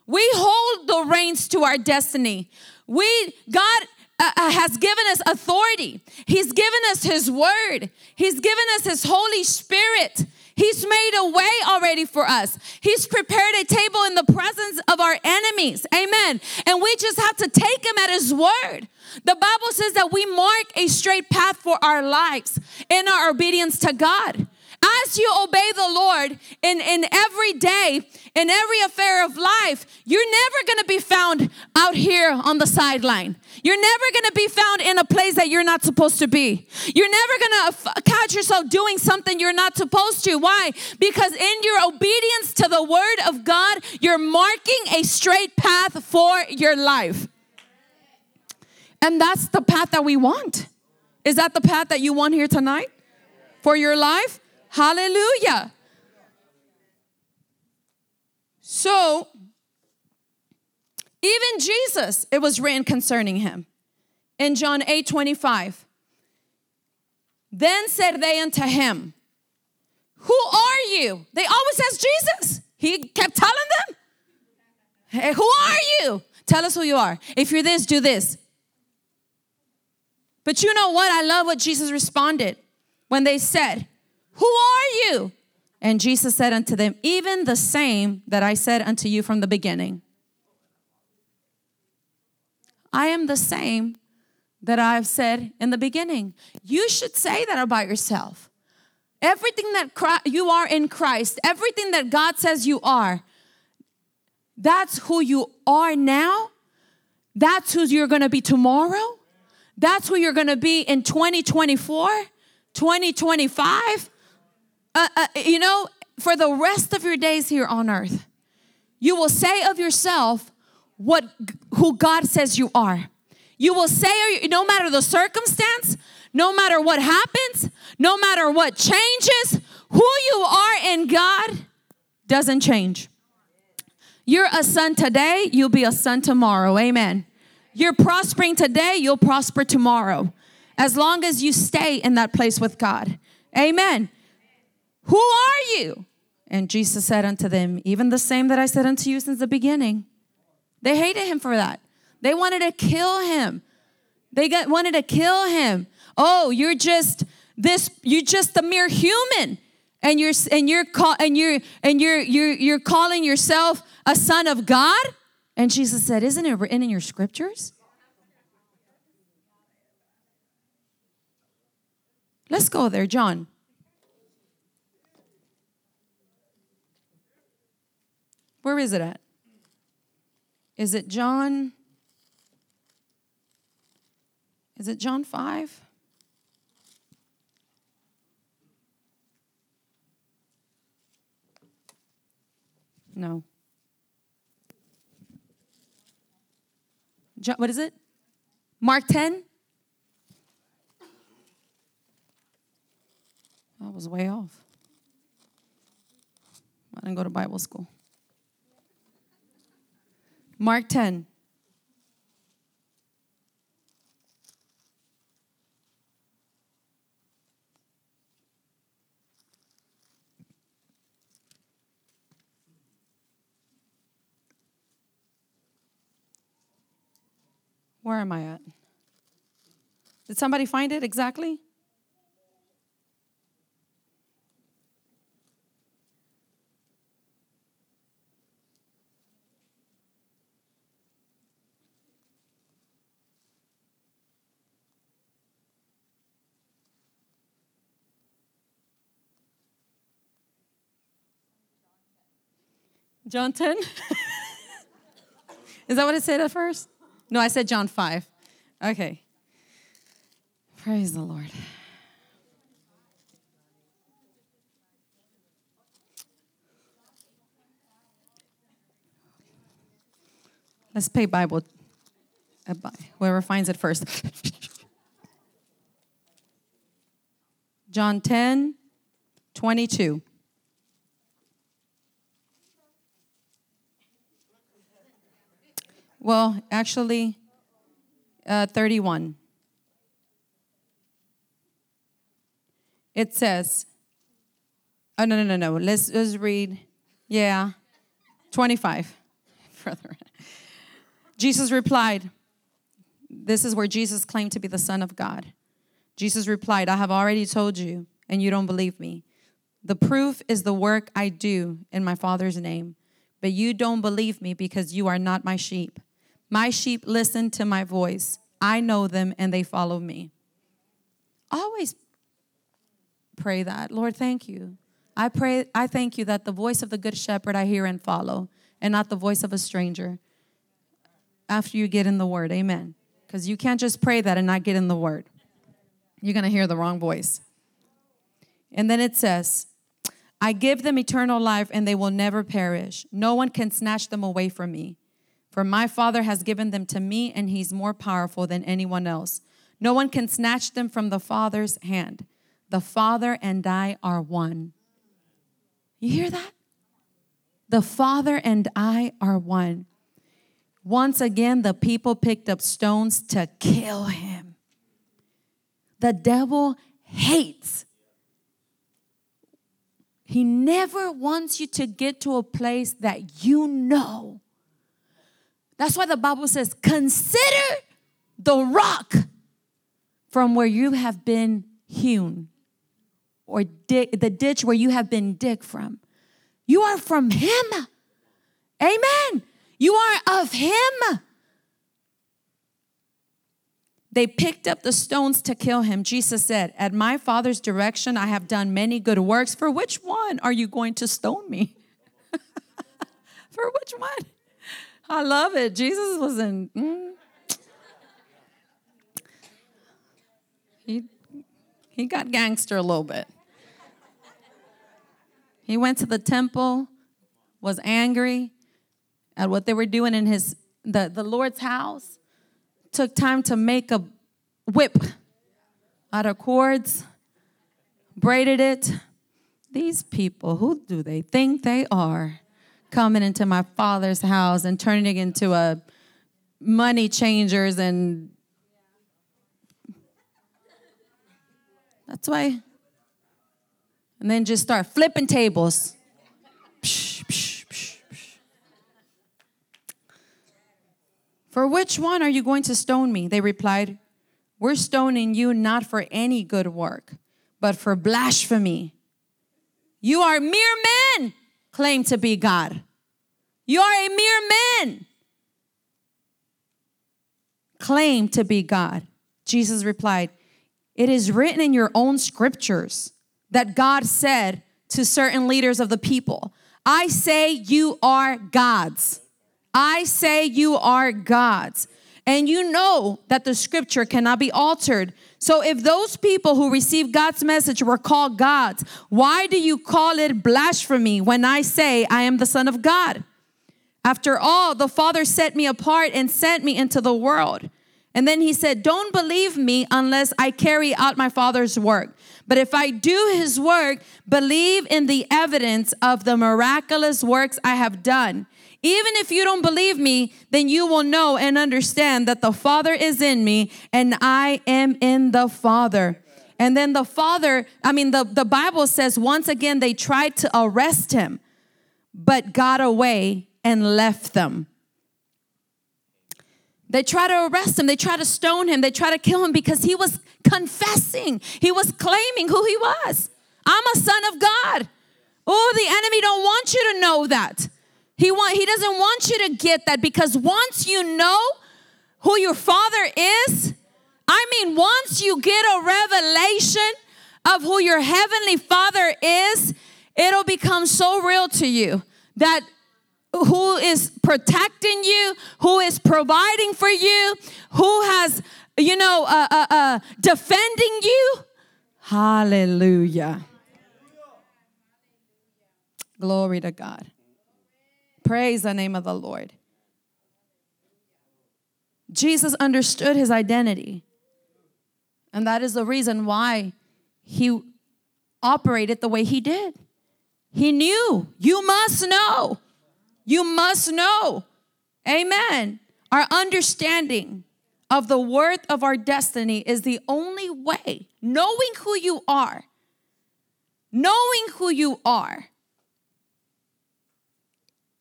We hold the reins to our destiny. We, God uh, uh, has given us authority. He's given us His word. He's given us His Holy Spirit. He's made a way already for us. He's prepared a table in the presence of our enemies. Amen. And we just have to take him at his word. The Bible says that we mark a straight path for our lives in our obedience to God. As you obey the Lord in, in every day, in every affair of life, you're never gonna be found out here on the sideline. You're never gonna be found in a place that you're not supposed to be. You're never gonna f- catch yourself doing something you're not supposed to. Why? Because in your obedience to the word of God, you're marking a straight path for your life. And that's the path that we want. Is that the path that you want here tonight for your life? Hallelujah. So, even Jesus, it was written concerning him in John 8 25. Then said they unto him, Who are you? They always ask Jesus. He kept telling them, Hey, who are you? Tell us who you are. If you're this, do this. But you know what? I love what Jesus responded when they said, who are you? And Jesus said unto them, Even the same that I said unto you from the beginning. I am the same that I've said in the beginning. You should say that about yourself. Everything that Christ, you are in Christ, everything that God says you are, that's who you are now. That's who you're gonna be tomorrow. That's who you're gonna be in 2024, 2025 uh, uh, you know, for the rest of your days here on earth, you will say of yourself what who God says you are. You will say, no matter the circumstance, no matter what happens, no matter what changes, who you are in God doesn't change. You're a son today, you'll be a son tomorrow. Amen. You're prospering today, you'll prosper tomorrow. As long as you stay in that place with God. Amen. Who are you? And Jesus said unto them, Even the same that I said unto you since the beginning. They hated him for that. They wanted to kill him. They got, wanted to kill him. Oh, you're just this, you're just a mere human. And you're and you're call, and you're and you're you're you're calling yourself a son of God? And Jesus said, Isn't it written in your scriptures? Let's go there, John. Where is it at? Is it John? Is it John 5? No. John, what is it? Mark 10? I was way off. I didn't go to Bible school. Mark 10. Where am I at? Did somebody find it exactly? John 10? [LAUGHS] Is that what it said at first? No, I said John 5. Okay. Praise the Lord. Let's pay Bible. Whoever finds it first. [LAUGHS] John 10, 22. Well, actually, uh, 31. It says, oh, no, no, no, no. Let's, let's read, yeah, 25. [LAUGHS] Further. Jesus replied, This is where Jesus claimed to be the Son of God. Jesus replied, I have already told you, and you don't believe me. The proof is the work I do in my Father's name, but you don't believe me because you are not my sheep. My sheep listen to my voice. I know them and they follow me. Always pray that. Lord, thank you. I pray I thank you that the voice of the good shepherd I hear and follow and not the voice of a stranger. After you get in the word. Amen. Cuz you can't just pray that and not get in the word. You're going to hear the wrong voice. And then it says, I give them eternal life and they will never perish. No one can snatch them away from me. For my Father has given them to me, and he's more powerful than anyone else. No one can snatch them from the Father's hand. The Father and I are one. You hear that? The Father and I are one. Once again, the people picked up stones to kill him. The devil hates. He never wants you to get to a place that you know that's why the Bible says, consider the rock from where you have been hewn, or dig, the ditch where you have been dig from. You are from Him. Amen. You are of Him. They picked up the stones to kill him. Jesus said, At my Father's direction, I have done many good works. For which one are you going to stone me? [LAUGHS] For which one? I love it. Jesus was in. Mm. He, he got gangster a little bit. He went to the temple, was angry at what they were doing in his the, the Lord's house, took time to make a whip out of cords, braided it. These people, who do they think they are? Coming into my father's house and turning it into a money changers and that's why. And then just start flipping tables. Psh, psh, psh, for which one are you going to stone me? They replied we're stoning you not for any good work but for blasphemy. You are mere men claim to be God. You are a mere man. Claim to be God. Jesus replied, It is written in your own scriptures that God said to certain leaders of the people, I say you are God's. I say you are God's. And you know that the scripture cannot be altered. So if those people who received God's message were called gods, why do you call it blasphemy when I say I am the Son of God? After all, the Father set me apart and sent me into the world. And then he said, Don't believe me unless I carry out my Father's work. But if I do his work, believe in the evidence of the miraculous works I have done. Even if you don't believe me, then you will know and understand that the Father is in me and I am in the Father. And then the Father, I mean, the, the Bible says once again they tried to arrest him, but got away and left them. They try to arrest him, they try to stone him, they try to kill him because he was confessing. He was claiming who he was. I'm a son of God. Oh, the enemy don't want you to know that. He want he doesn't want you to get that because once you know who your father is, I mean once you get a revelation of who your heavenly father is, it'll become so real to you that who is protecting you, who is providing for you, who has, you know, uh, uh, uh, defending you. Hallelujah. Glory to God. Praise the name of the Lord. Jesus understood his identity. And that is the reason why he operated the way he did. He knew, you must know you must know. Amen. Our understanding of the worth of our destiny is the only way, knowing who you are, knowing who you are,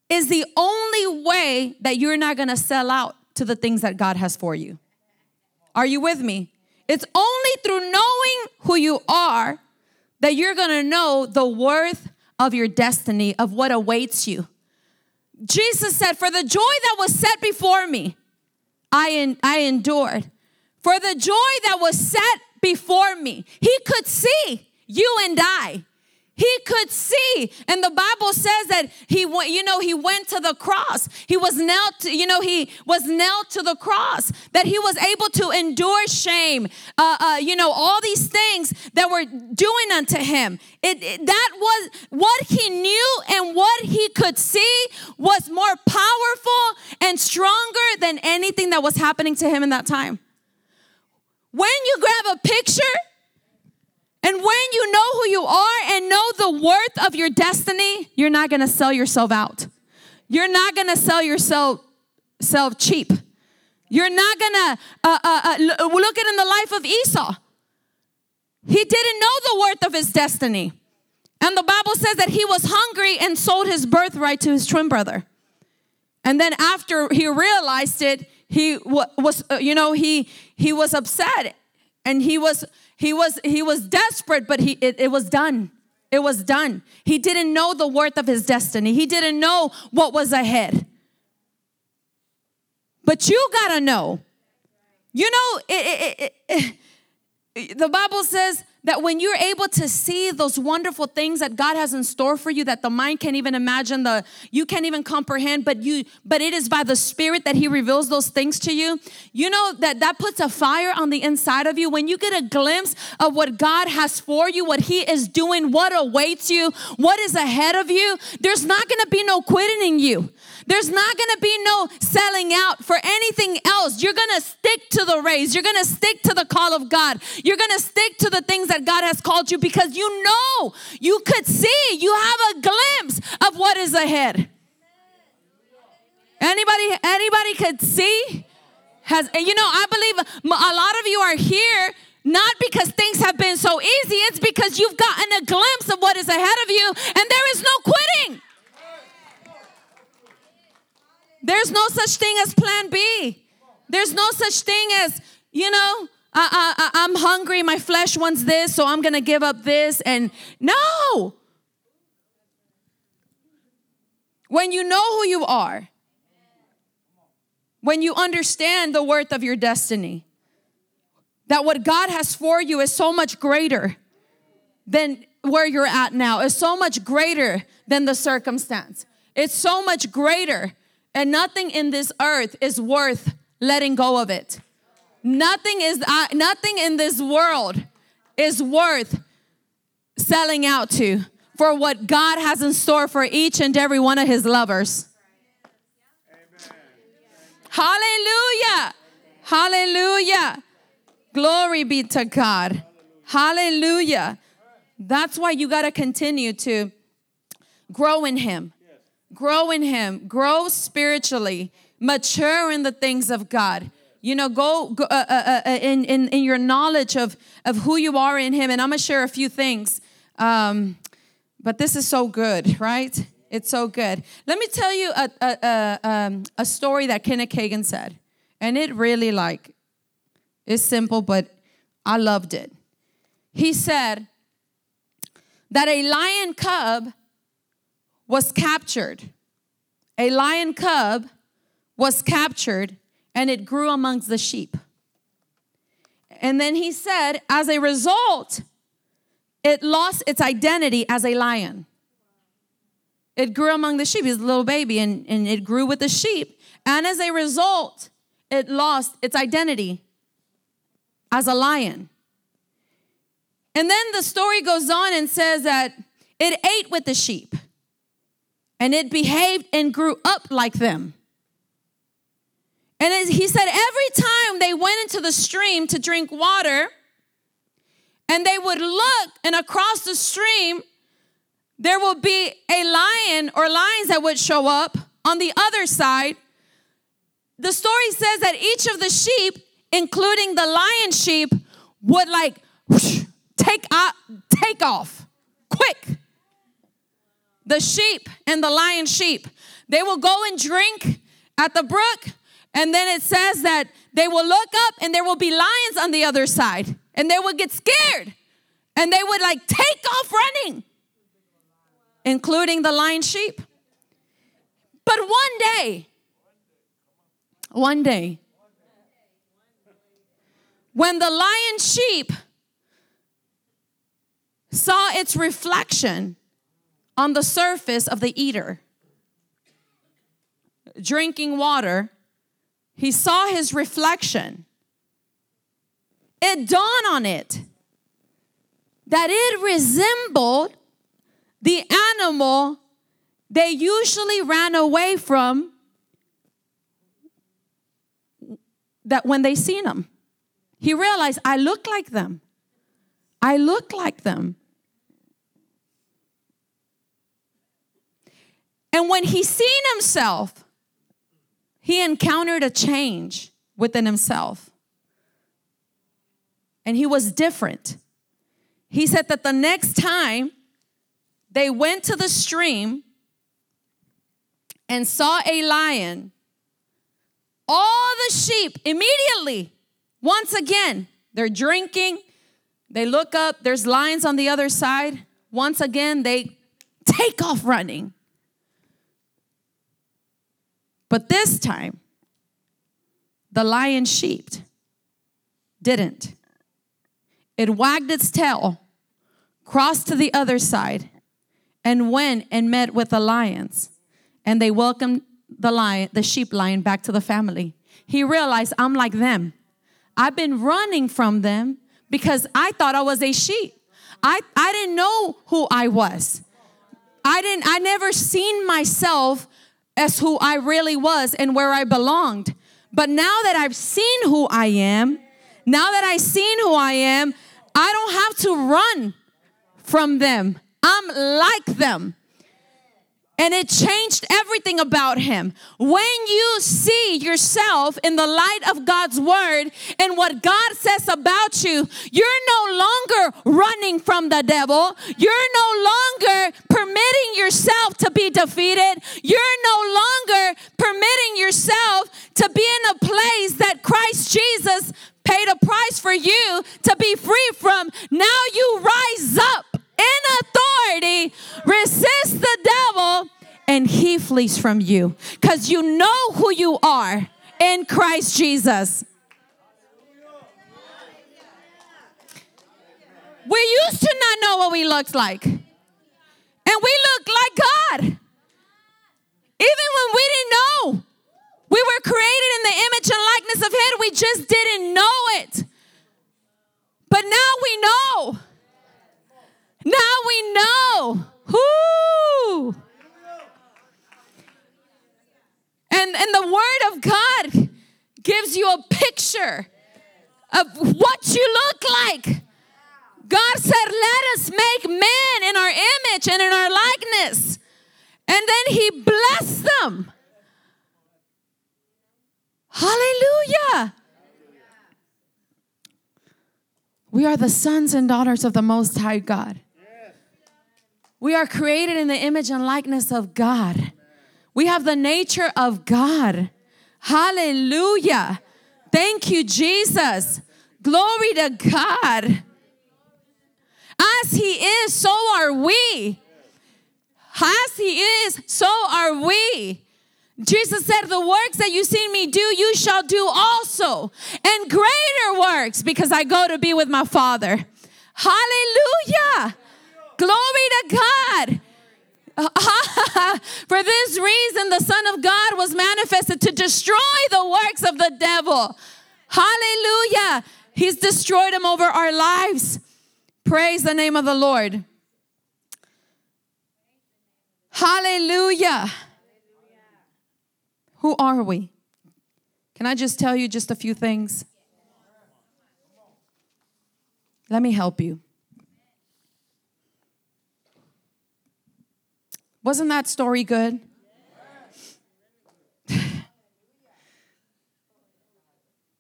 is the only way that you're not gonna sell out to the things that God has for you. Are you with me? It's only through knowing who you are that you're gonna know the worth of your destiny, of what awaits you. Jesus said, For the joy that was set before me, I, en- I endured. For the joy that was set before me, he could see you and I. He could see. And the Bible says that he went, you know, he went to the cross. He was knelt, to, you know, he was nailed to the cross, that he was able to endure shame, uh, uh, you know, all these things that were doing unto him. It, it, that was what he knew and what he could see was more powerful and stronger than anything that was happening to him in that time. When you grab a picture and when you know who you are and know the worth of your destiny, you're not going to sell yourself out. You're not going to sell yourself self cheap. You're not going to uh, uh, uh, look at in the life of Esau. He didn't know the worth of his destiny. And the Bible says that he was hungry and sold his birthright to his twin brother. And then after he realized it, he was, uh, you know, he he was upset and he was he was he was desperate, but he it, it was done. It was done. He didn't know the worth of his destiny. He didn't know what was ahead. But you gotta know. You know, it, it, the Bible says that when you're able to see those wonderful things that God has in store for you that the mind can't even imagine the you can't even comprehend but you but it is by the spirit that he reveals those things to you you know that that puts a fire on the inside of you. When you get a glimpse of what God has for you what he is doing what awaits you what is ahead of you there's not going to be no quitting in you there's not gonna be no selling out for anything else. You're gonna stick to the race. You're gonna stick to the call of God. You're gonna stick to the things that God has called you because you know, you could see, you have a glimpse of what is ahead. Anybody, anybody could see? Has and you know, I believe a lot of you are here not because things have been so easy, it's because you've gotten a glimpse of what is ahead of you, and there is no quitting. There's no such thing as plan B. There's no such thing as, you know, I, I'm hungry, my flesh wants this, so I'm gonna give up this. And no. When you know who you are, when you understand the worth of your destiny, that what God has for you is so much greater than where you're at now is so much greater than the circumstance. It's so much greater. And nothing in this earth is worth letting go of it. Nothing is uh, nothing in this world is worth selling out to for what God has in store for each and every one of his lovers. Hallelujah. Hallelujah. Glory be to God. Hallelujah. That's why you got to continue to grow in Him, grow in Him, grow spiritually, mature in the things of God. You know, go, go uh, uh, uh, in, in, in your knowledge of, of who you are in Him. And I'm going to share a few things. Um, but this is so good, right? It's so good. Let me tell you a, a, a, um, a story that Kenneth Hagin said. And it really, like, is simple, but I loved it. He said that a lion cub was captured. A lion cub was captured and it grew amongst the sheep. And then he said, as a result, it lost its identity as a lion. It grew among the sheep. He's a little baby and, and it grew with the sheep. And as a result, it lost its identity as a lion. And then the story goes on and says that it ate with the sheep and it behaved and grew up like them. And he said every time they went into the stream to drink water, and they would look, and across the stream, there will be a lion or lions that would show up on the other side. The story says that each of the sheep, including the lion sheep, would like whoosh, take off, take off quick. The sheep and the lion sheep, they will go and drink at the brook, and then it says that they will look up and there will be lions on the other side, and they would get scared and they would like take off running including the lion sheep. But one day, one day, when the lion sheep saw its reflection on the surface of the eater, drinking water, he saw his reflection. It dawned on it that it resembled the animal they usually ran away from that when they seen them he realized i look like them. I look like them and when he seen himself he encountered a change within himself and he was different he said that the next time they went to the stream and saw a lion. All the sheep immediately, once again, they're drinking. They look up, there's lions on the other side. Once again, they take off running. But this time, the lion sheep didn't. It wagged its tail, crossed to the other side, and went and met with the lions. And they welcomed the lion, the sheep lion back to the family. He realized I'm like them. I've been running from them because I thought I was a sheep. I, I didn't know who I was. I didn't I never seen myself as who I really was and where I belonged. But now that I've seen who I am, now that I've seen who I am, I don't have to run from them. I'm like them. And it changed everything about him. When you see yourself in the light of God's word and what God says about you, you're no longer running from the devil. You're no longer permitting yourself to be defeated. You're no longer permitting yourself to be in a place that Christ Jesus paid a price for you to be free from. Now you rise up in authority, resist the devil, and he flees from you because you know who you are in Christ Jesus. We used to not know what we looked like. And we looked like God. Even when we didn't know. We were created in the image and likeness of Him. We just didn't know it. But now we know. Now we know. And, and the Word of God gives you a picture of what you look like. God said, Let us make man in our image and in our likeness. And then He blessed them. Hallelujah. We are the sons and daughters of the Most High God. We are created in the image and likeness of God. We have the nature of God. Hallelujah. Thank you, Jesus. Glory to God. As He is, so are we. As He is, so are we. Jesus said, The works that you see me do, you shall do also, and greater works, because I go to be with my Father. Hallelujah. Glory to God. [LAUGHS] For this reason, the Son of God was manifested to destroy the works of the devil. Hallelujah. He's destroyed them over our lives. Praise the name of the Lord. Hallelujah. Who are we? Can I just tell you just a few things? Let me help you. Wasn't that story good? [LAUGHS]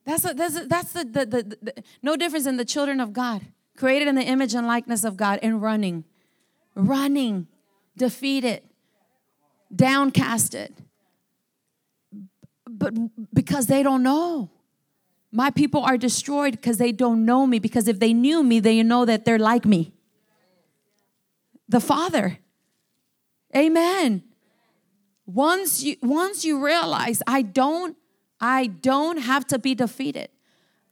That's, a, that's, a, that's the, the, the, the, no difference in the children of God, created in the image and likeness of God, and running, running, defeated, downcasted but because they don't know. My people are destroyed because they don't know me. Because if they knew me, they know that they're like me. The Father. Amen. Once you once you realize I don't I don't have to be defeated.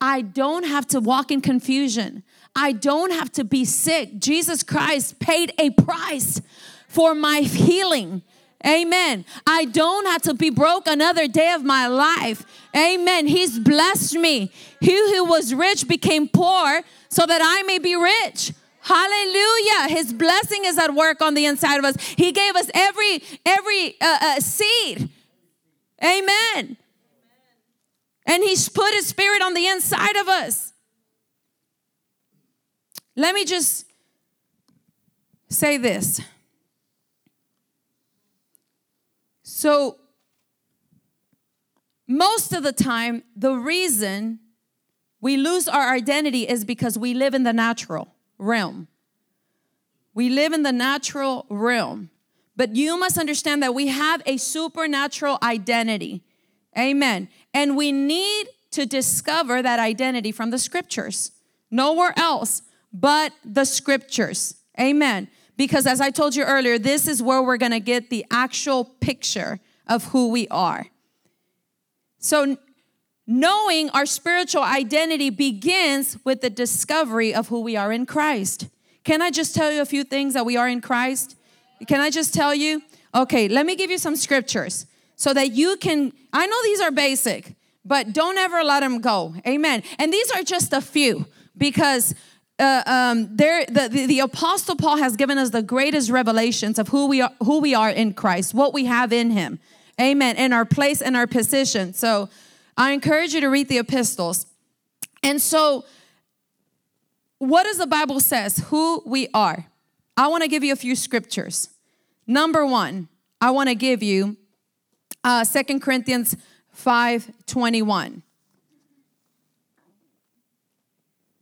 I don't have to walk in confusion. I don't have to be sick. Jesus Christ paid a price for my healing. Amen. I don't have to be broke another day of my life. Amen. He's blessed me. He who was rich became poor so that I may be rich. Hallelujah. His blessing is at work on the inside of us. He gave us every every uh, uh, seed. Amen. And he's put his spirit on the inside of us. Let me just say this. So, most of the time, the reason we lose our identity is because we live in the natural realm. We live in the natural realm. But you must understand that we have a supernatural identity. Amen. And we need to discover that identity from the scriptures. Nowhere else but the scriptures. Amen. Because as I told you earlier, this is where we're going to get the actual picture of who we are. So, knowing our spiritual identity begins with the discovery of who we are in Christ. Can I just tell you a few things that we are in Christ? Can I just tell you? Okay, let me give you some scriptures so that you can. I know these are basic, but don't ever let them go. Amen. And these are just a few because uh, um, there, the, the, the, apostle paul has given us the greatest revelations of who we are who we are in christ what we have in him amen and our place and our position so i encourage you to read the epistles and so what does the bible says who we are i want to give you a few scriptures number one i want to give you uh, 2 corinthians 5 21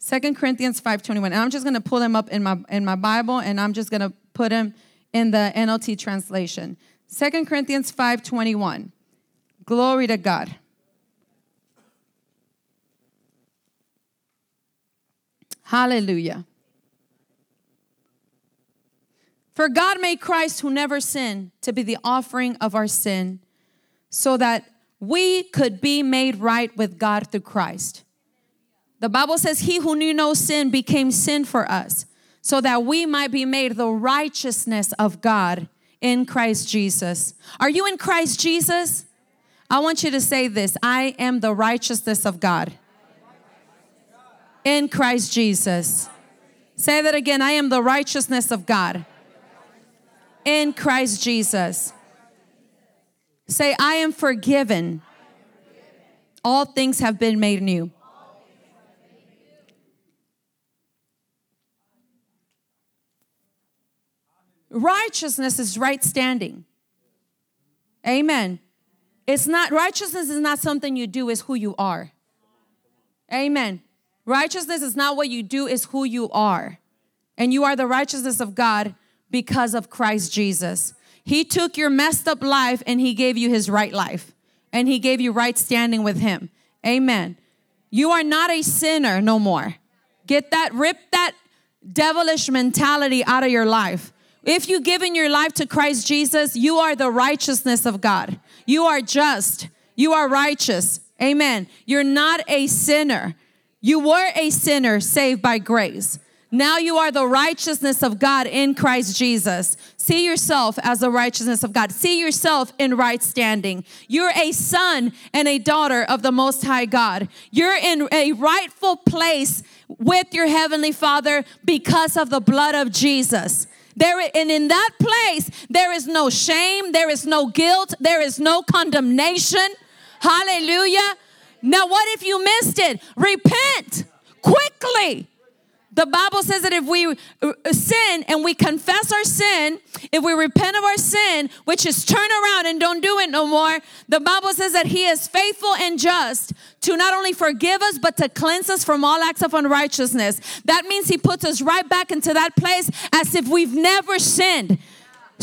Second Corinthians 5:21. And I'm just going to pull them up in my in my Bible and I'm just going to put them in the NLT translation. Second Corinthians 5:21. Glory to God. Hallelujah. For God made Christ who never sinned to be the offering of our sin so that we could be made right with God through Christ. The Bible says, He who knew no sin became sin for us, so that we might be made the righteousness of God in Christ Jesus. Are you in Christ Jesus? I want you to say this I am the righteousness of God in Christ Jesus. Say that again I am the righteousness of God in Christ Jesus. Say, I am forgiven. All things have been made new. Righteousness is right standing. Amen. It's not, righteousness is not something you do, it's who you are. Amen. Righteousness is not what you do, it's who you are. And you are the righteousness of God because of Christ Jesus. He took your messed up life and he gave you his right life. And he gave you right standing with him. Amen. You are not a sinner no more. Get that, rip that devilish mentality out of your life. If you've given your life to Christ Jesus, you are the righteousness of God. You are just. You are righteous. Amen. You're not a sinner. You were a sinner saved by grace. Now you are the righteousness of God in Christ Jesus. See yourself as the righteousness of God. See yourself in right standing. You're a son and a daughter of the Most High God. You're in a rightful place with your Heavenly Father because of the blood of Jesus. There, and in that place, there is no shame, there is no guilt, there is no condemnation. Hallelujah. Now, what if you missed it? Repent quickly. The Bible says that if we uh, sin and we confess our sin, if we repent of our sin, which is turn around and don't do it no more, the Bible says that He is faithful and just to not only forgive us, but to cleanse us from all acts of unrighteousness. That means He puts us right back into that place as if we've never sinned.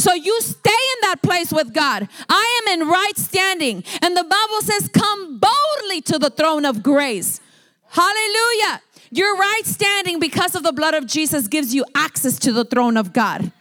So you stay in that place with God. I am in right standing. And the Bible says, Come boldly to the throne of grace. Hallelujah. Your right standing because of the blood of Jesus gives you access to the throne of God.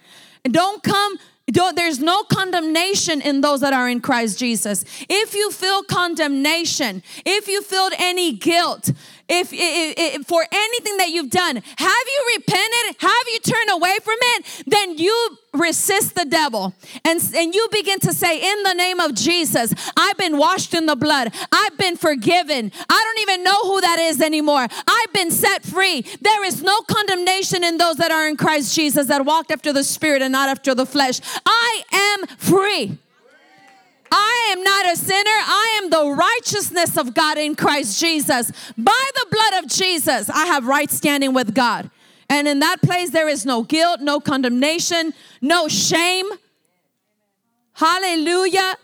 Don't come don't, there's no condemnation in those that are in Christ Jesus. If you feel condemnation, if you feel any guilt, if, if, if, for anything that you've done, have you repented? Have you turned away from it? Then you resist the devil and, and you begin to say, In the name of Jesus, I've been washed in the blood, I've been forgiven. I don't even know who that is anymore. I've been set free. There is no condemnation in those that are in Christ Jesus that walked after the Spirit and not after the flesh. I am free. I am not a sinner. I am the righteousness of God in Christ Jesus. By the blood of Jesus, I have right standing with God. And in that place, there is no guilt, no condemnation, no shame. Hallelujah.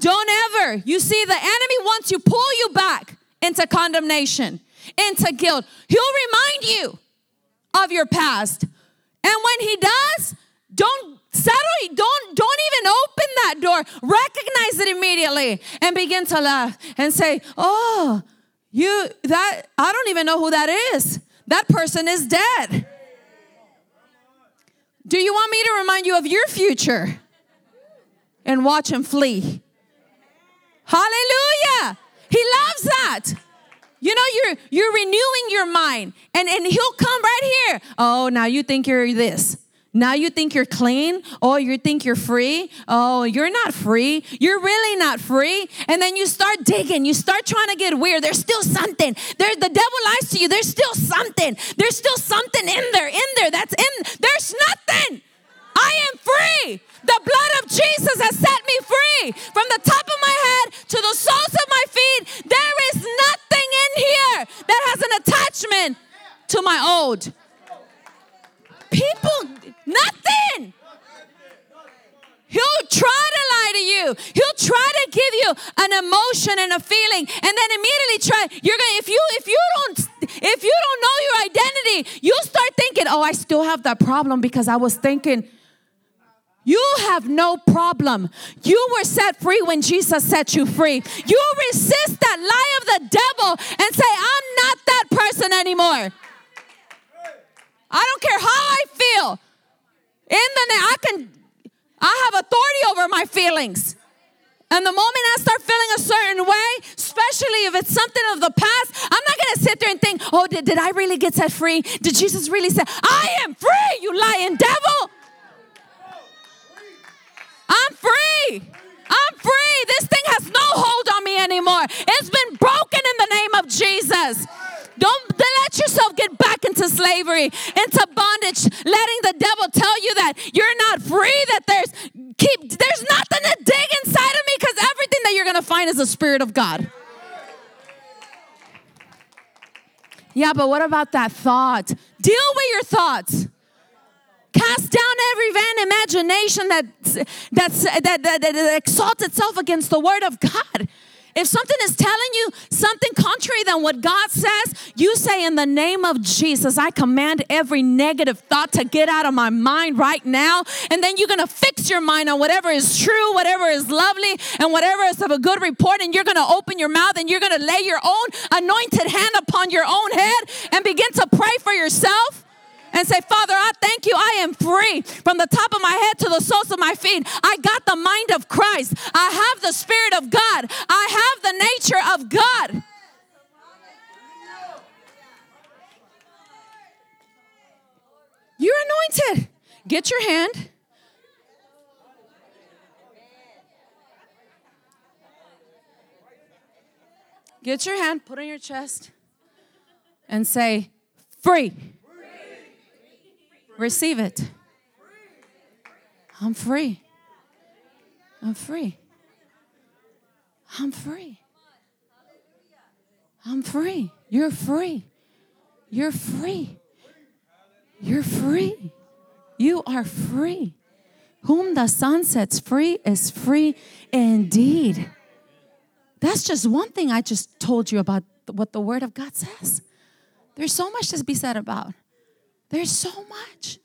Don't ever, you see, the enemy wants to pull you back into condemnation, into guilt. He'll remind you of your past. And when he does, don't settle, don't, don't even open that door. Recognize it immediately and begin to laugh and say, Oh, you that I don't even know who that is. That person is dead. Do you want me to remind you of your future? And watch him flee. Hallelujah. He loves that. You know, you're you're renewing your mind. And, and he'll come right here. Oh, now you think you're this. Now you think you're clean? Oh, you think you're free? Oh, you're not free. You're really not free. And then you start digging. You start trying to get weird. There's still something. There, the devil lies to you. There's still something. There's still something in there, in there. That's in. There's nothing. I am free. The blood of Jesus has set me free. From the top of my head to the soles of my feet, there is nothing in here that has an attachment to my old. People, nothing. He'll try to lie to you. He'll try to give you an emotion and a feeling, and then immediately try. You're gonna if you if you don't if you don't know your identity, you'll start thinking, "Oh, I still have that problem because I was thinking." You have no problem. You were set free when Jesus set you free. You resist that lie of the devil and say, I'm not that person anymore. I don't care how I feel. The name, I can, I have authority over my feelings. And the moment I start feeling a certain way, especially if it's something of the past. I'm not gonna sit there and think, oh, did, did I really get set free? Did Jesus really say, I am free, you lying devil? I'm free. I'm free. This thing has no hold on me anymore. It's been broken in the name of Jesus. Don't let yourself get back into slavery, into bondage, letting the devil tell you that you're not free, that there's keep there's nothing to dig inside of me because everything that you're gonna find is the Spirit of God. Yeah, but what about that thought? Deal with your thoughts. Cast down every vain imagination that, that's, that, that, that exalts itself against the word of God. If something is telling you something contrary than what God says, you say, In the name of Jesus, I command every negative thought to get out of my mind right now. And then you're gonna fix your mind on whatever is true, whatever is lovely, and whatever is of a good report. And you're gonna open your mouth and you're gonna lay your own anointed hand upon your own head and begin to pray for yourself and say, Father, I thank you. I am free from the top of my head to the soles of my feet. I got the mind of Christ. I have the Spirit of God. I have the nature of God. You're anointed. Get your hand. Get your hand, put on your chest, and say, Free. Receive it. I'm free. I'm free. I'm free. I'm free. You're free. You're free. You're free. You are free. Whom the Son sets free is free indeed. That's just one thing I just told you about what the Word of God says. There's so much to be said about. There's so much.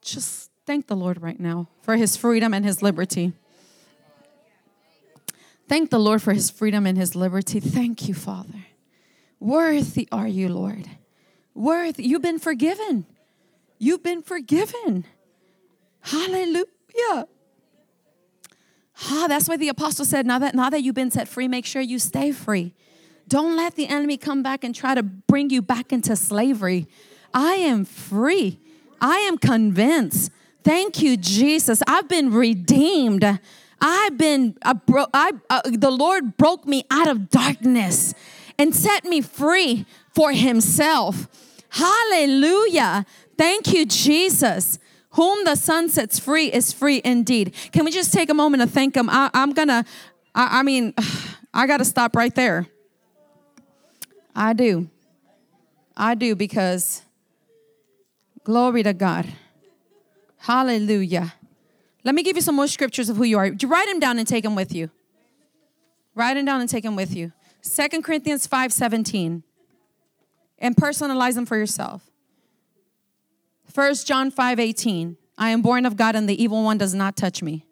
Just thank the Lord right now for his freedom and his liberty. Thank the Lord for his freedom and his liberty. Thank you, Father. Worthy are you, Lord. Worthy. You've been forgiven. You've been forgiven. Hallelujah. Ah, that's why the apostle said, now that now that you've been set free, make sure you stay free. Don't let the enemy come back and try to bring you back into slavery. I am free. I am convinced. Thank you, Jesus. I've been redeemed. I've been, I bro- I, uh, the Lord broke me out of darkness and set me free for Himself. Hallelujah. Thank you, Jesus. Whom the Son sets free is free indeed. Can we just take a moment to thank Him? I, am gonna, I, I mean, [SIGHS] I gotta stop right there. I do. I do because glory to God. Hallelujah. Let me give you some more scriptures of who you are. You write them down and take them with you. Write them down and take them with you. Second Corinthians 5 17. And personalize them for yourself. 1 John 5 18. I am born of God and the evil one does not touch me.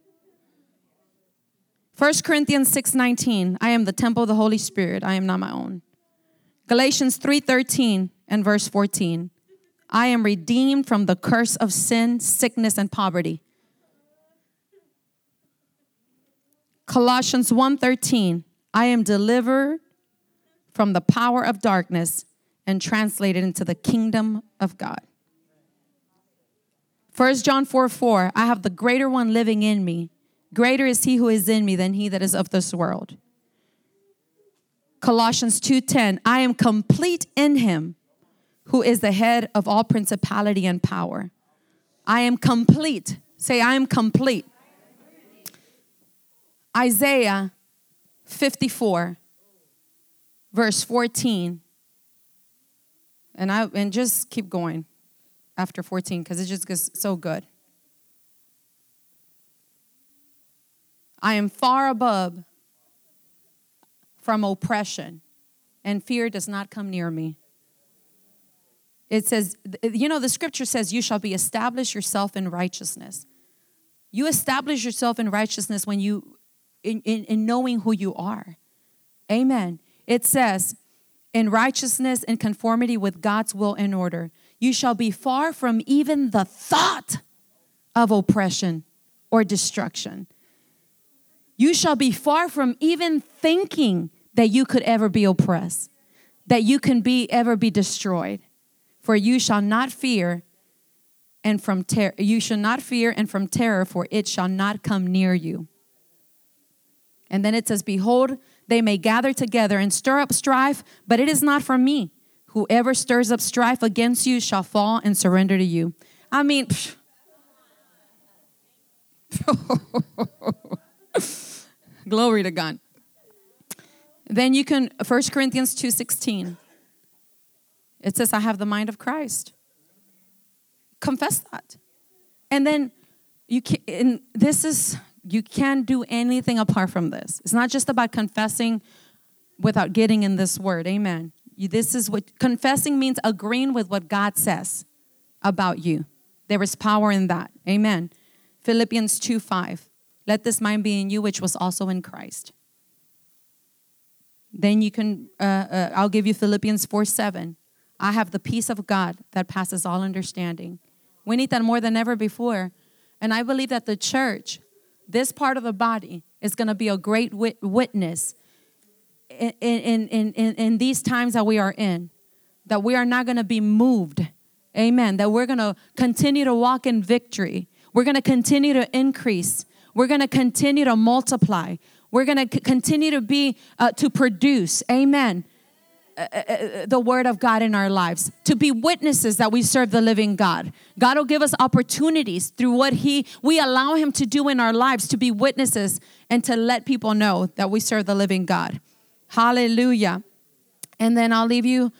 1 Corinthians 6 19. I am the temple of the Holy Spirit. I am not my own. Galatians 3 13 and verse 14. I am redeemed from the curse of sin, sickness, and poverty. Colossians 1:13 I am delivered from the power of darkness and translated into the kingdom of God. 1 John 4 4, I have the greater one living in me. Greater is he who is in me than he that is of this world. Colossians 2:10, I am complete in him who is the head of all principality and power. I am complete. Say, I am complete. Isaiah 54, verse 14. And I and just keep going after 14 because it just gets so good. I am far above from oppression, and fear does not come near me. It says, you know, the scripture says, You shall be established yourself in righteousness. You establish yourself in righteousness when you, in, in, in knowing who you are. Amen. It says, in righteousness and conformity with God's will and order. You shall be far from even the thought of oppression or destruction. You shall be far from even thinking that you could ever be oppressed, that you can be ever be destroyed. For you shall not fear and from terror you shall not fear and from terror for it shall not come near you. And then it says behold they may gather together and stir up strife, but it is not from me. Whoever stirs up strife against you shall fall and surrender to you. I mean, [LAUGHS] glory to God. Then you can 1 Corinthians 2:16. It says I have the mind of Christ. Confess that. And then you can and this is you can't do anything apart from this. It's not just about confessing without getting in this word. Amen. This is what confessing means agreeing with what God says about you. There is power in that. Amen. Philippians 2 5. Let this mind be in you, which was also in Christ. Then you can, uh, uh, I'll give you Philippians 4 7. I have the peace of God that passes all understanding. We need that more than ever before. And I believe that the church, this part of the body, is going to be a great wit- witness in, in, in, in, these times that we are in, that we are not going to be moved. Amen. That we're going to continue to walk in victory. We're going to continue to increase. We're going to continue to multiply. We're going to c- continue to be, uh, to produce. Amen. Uh, uh, uh, the word of God in our lives, to be witnesses that we serve the living God. God will give us opportunities through what He we allow Him to do in our lives to be witnesses and to let people know that we serve the living God. Hallelujah. And then I'll leave you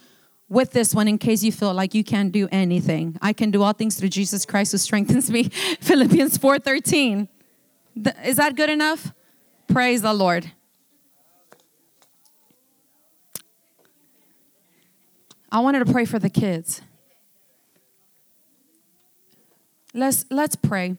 with this one in case you feel like you can't do anything. I can do all things through Jesus Christ who strengthens me. [LAUGHS] Philippians 4:13. Is that good enough? Praise the Lord. I wanted to pray for the kids. Let's let's pray.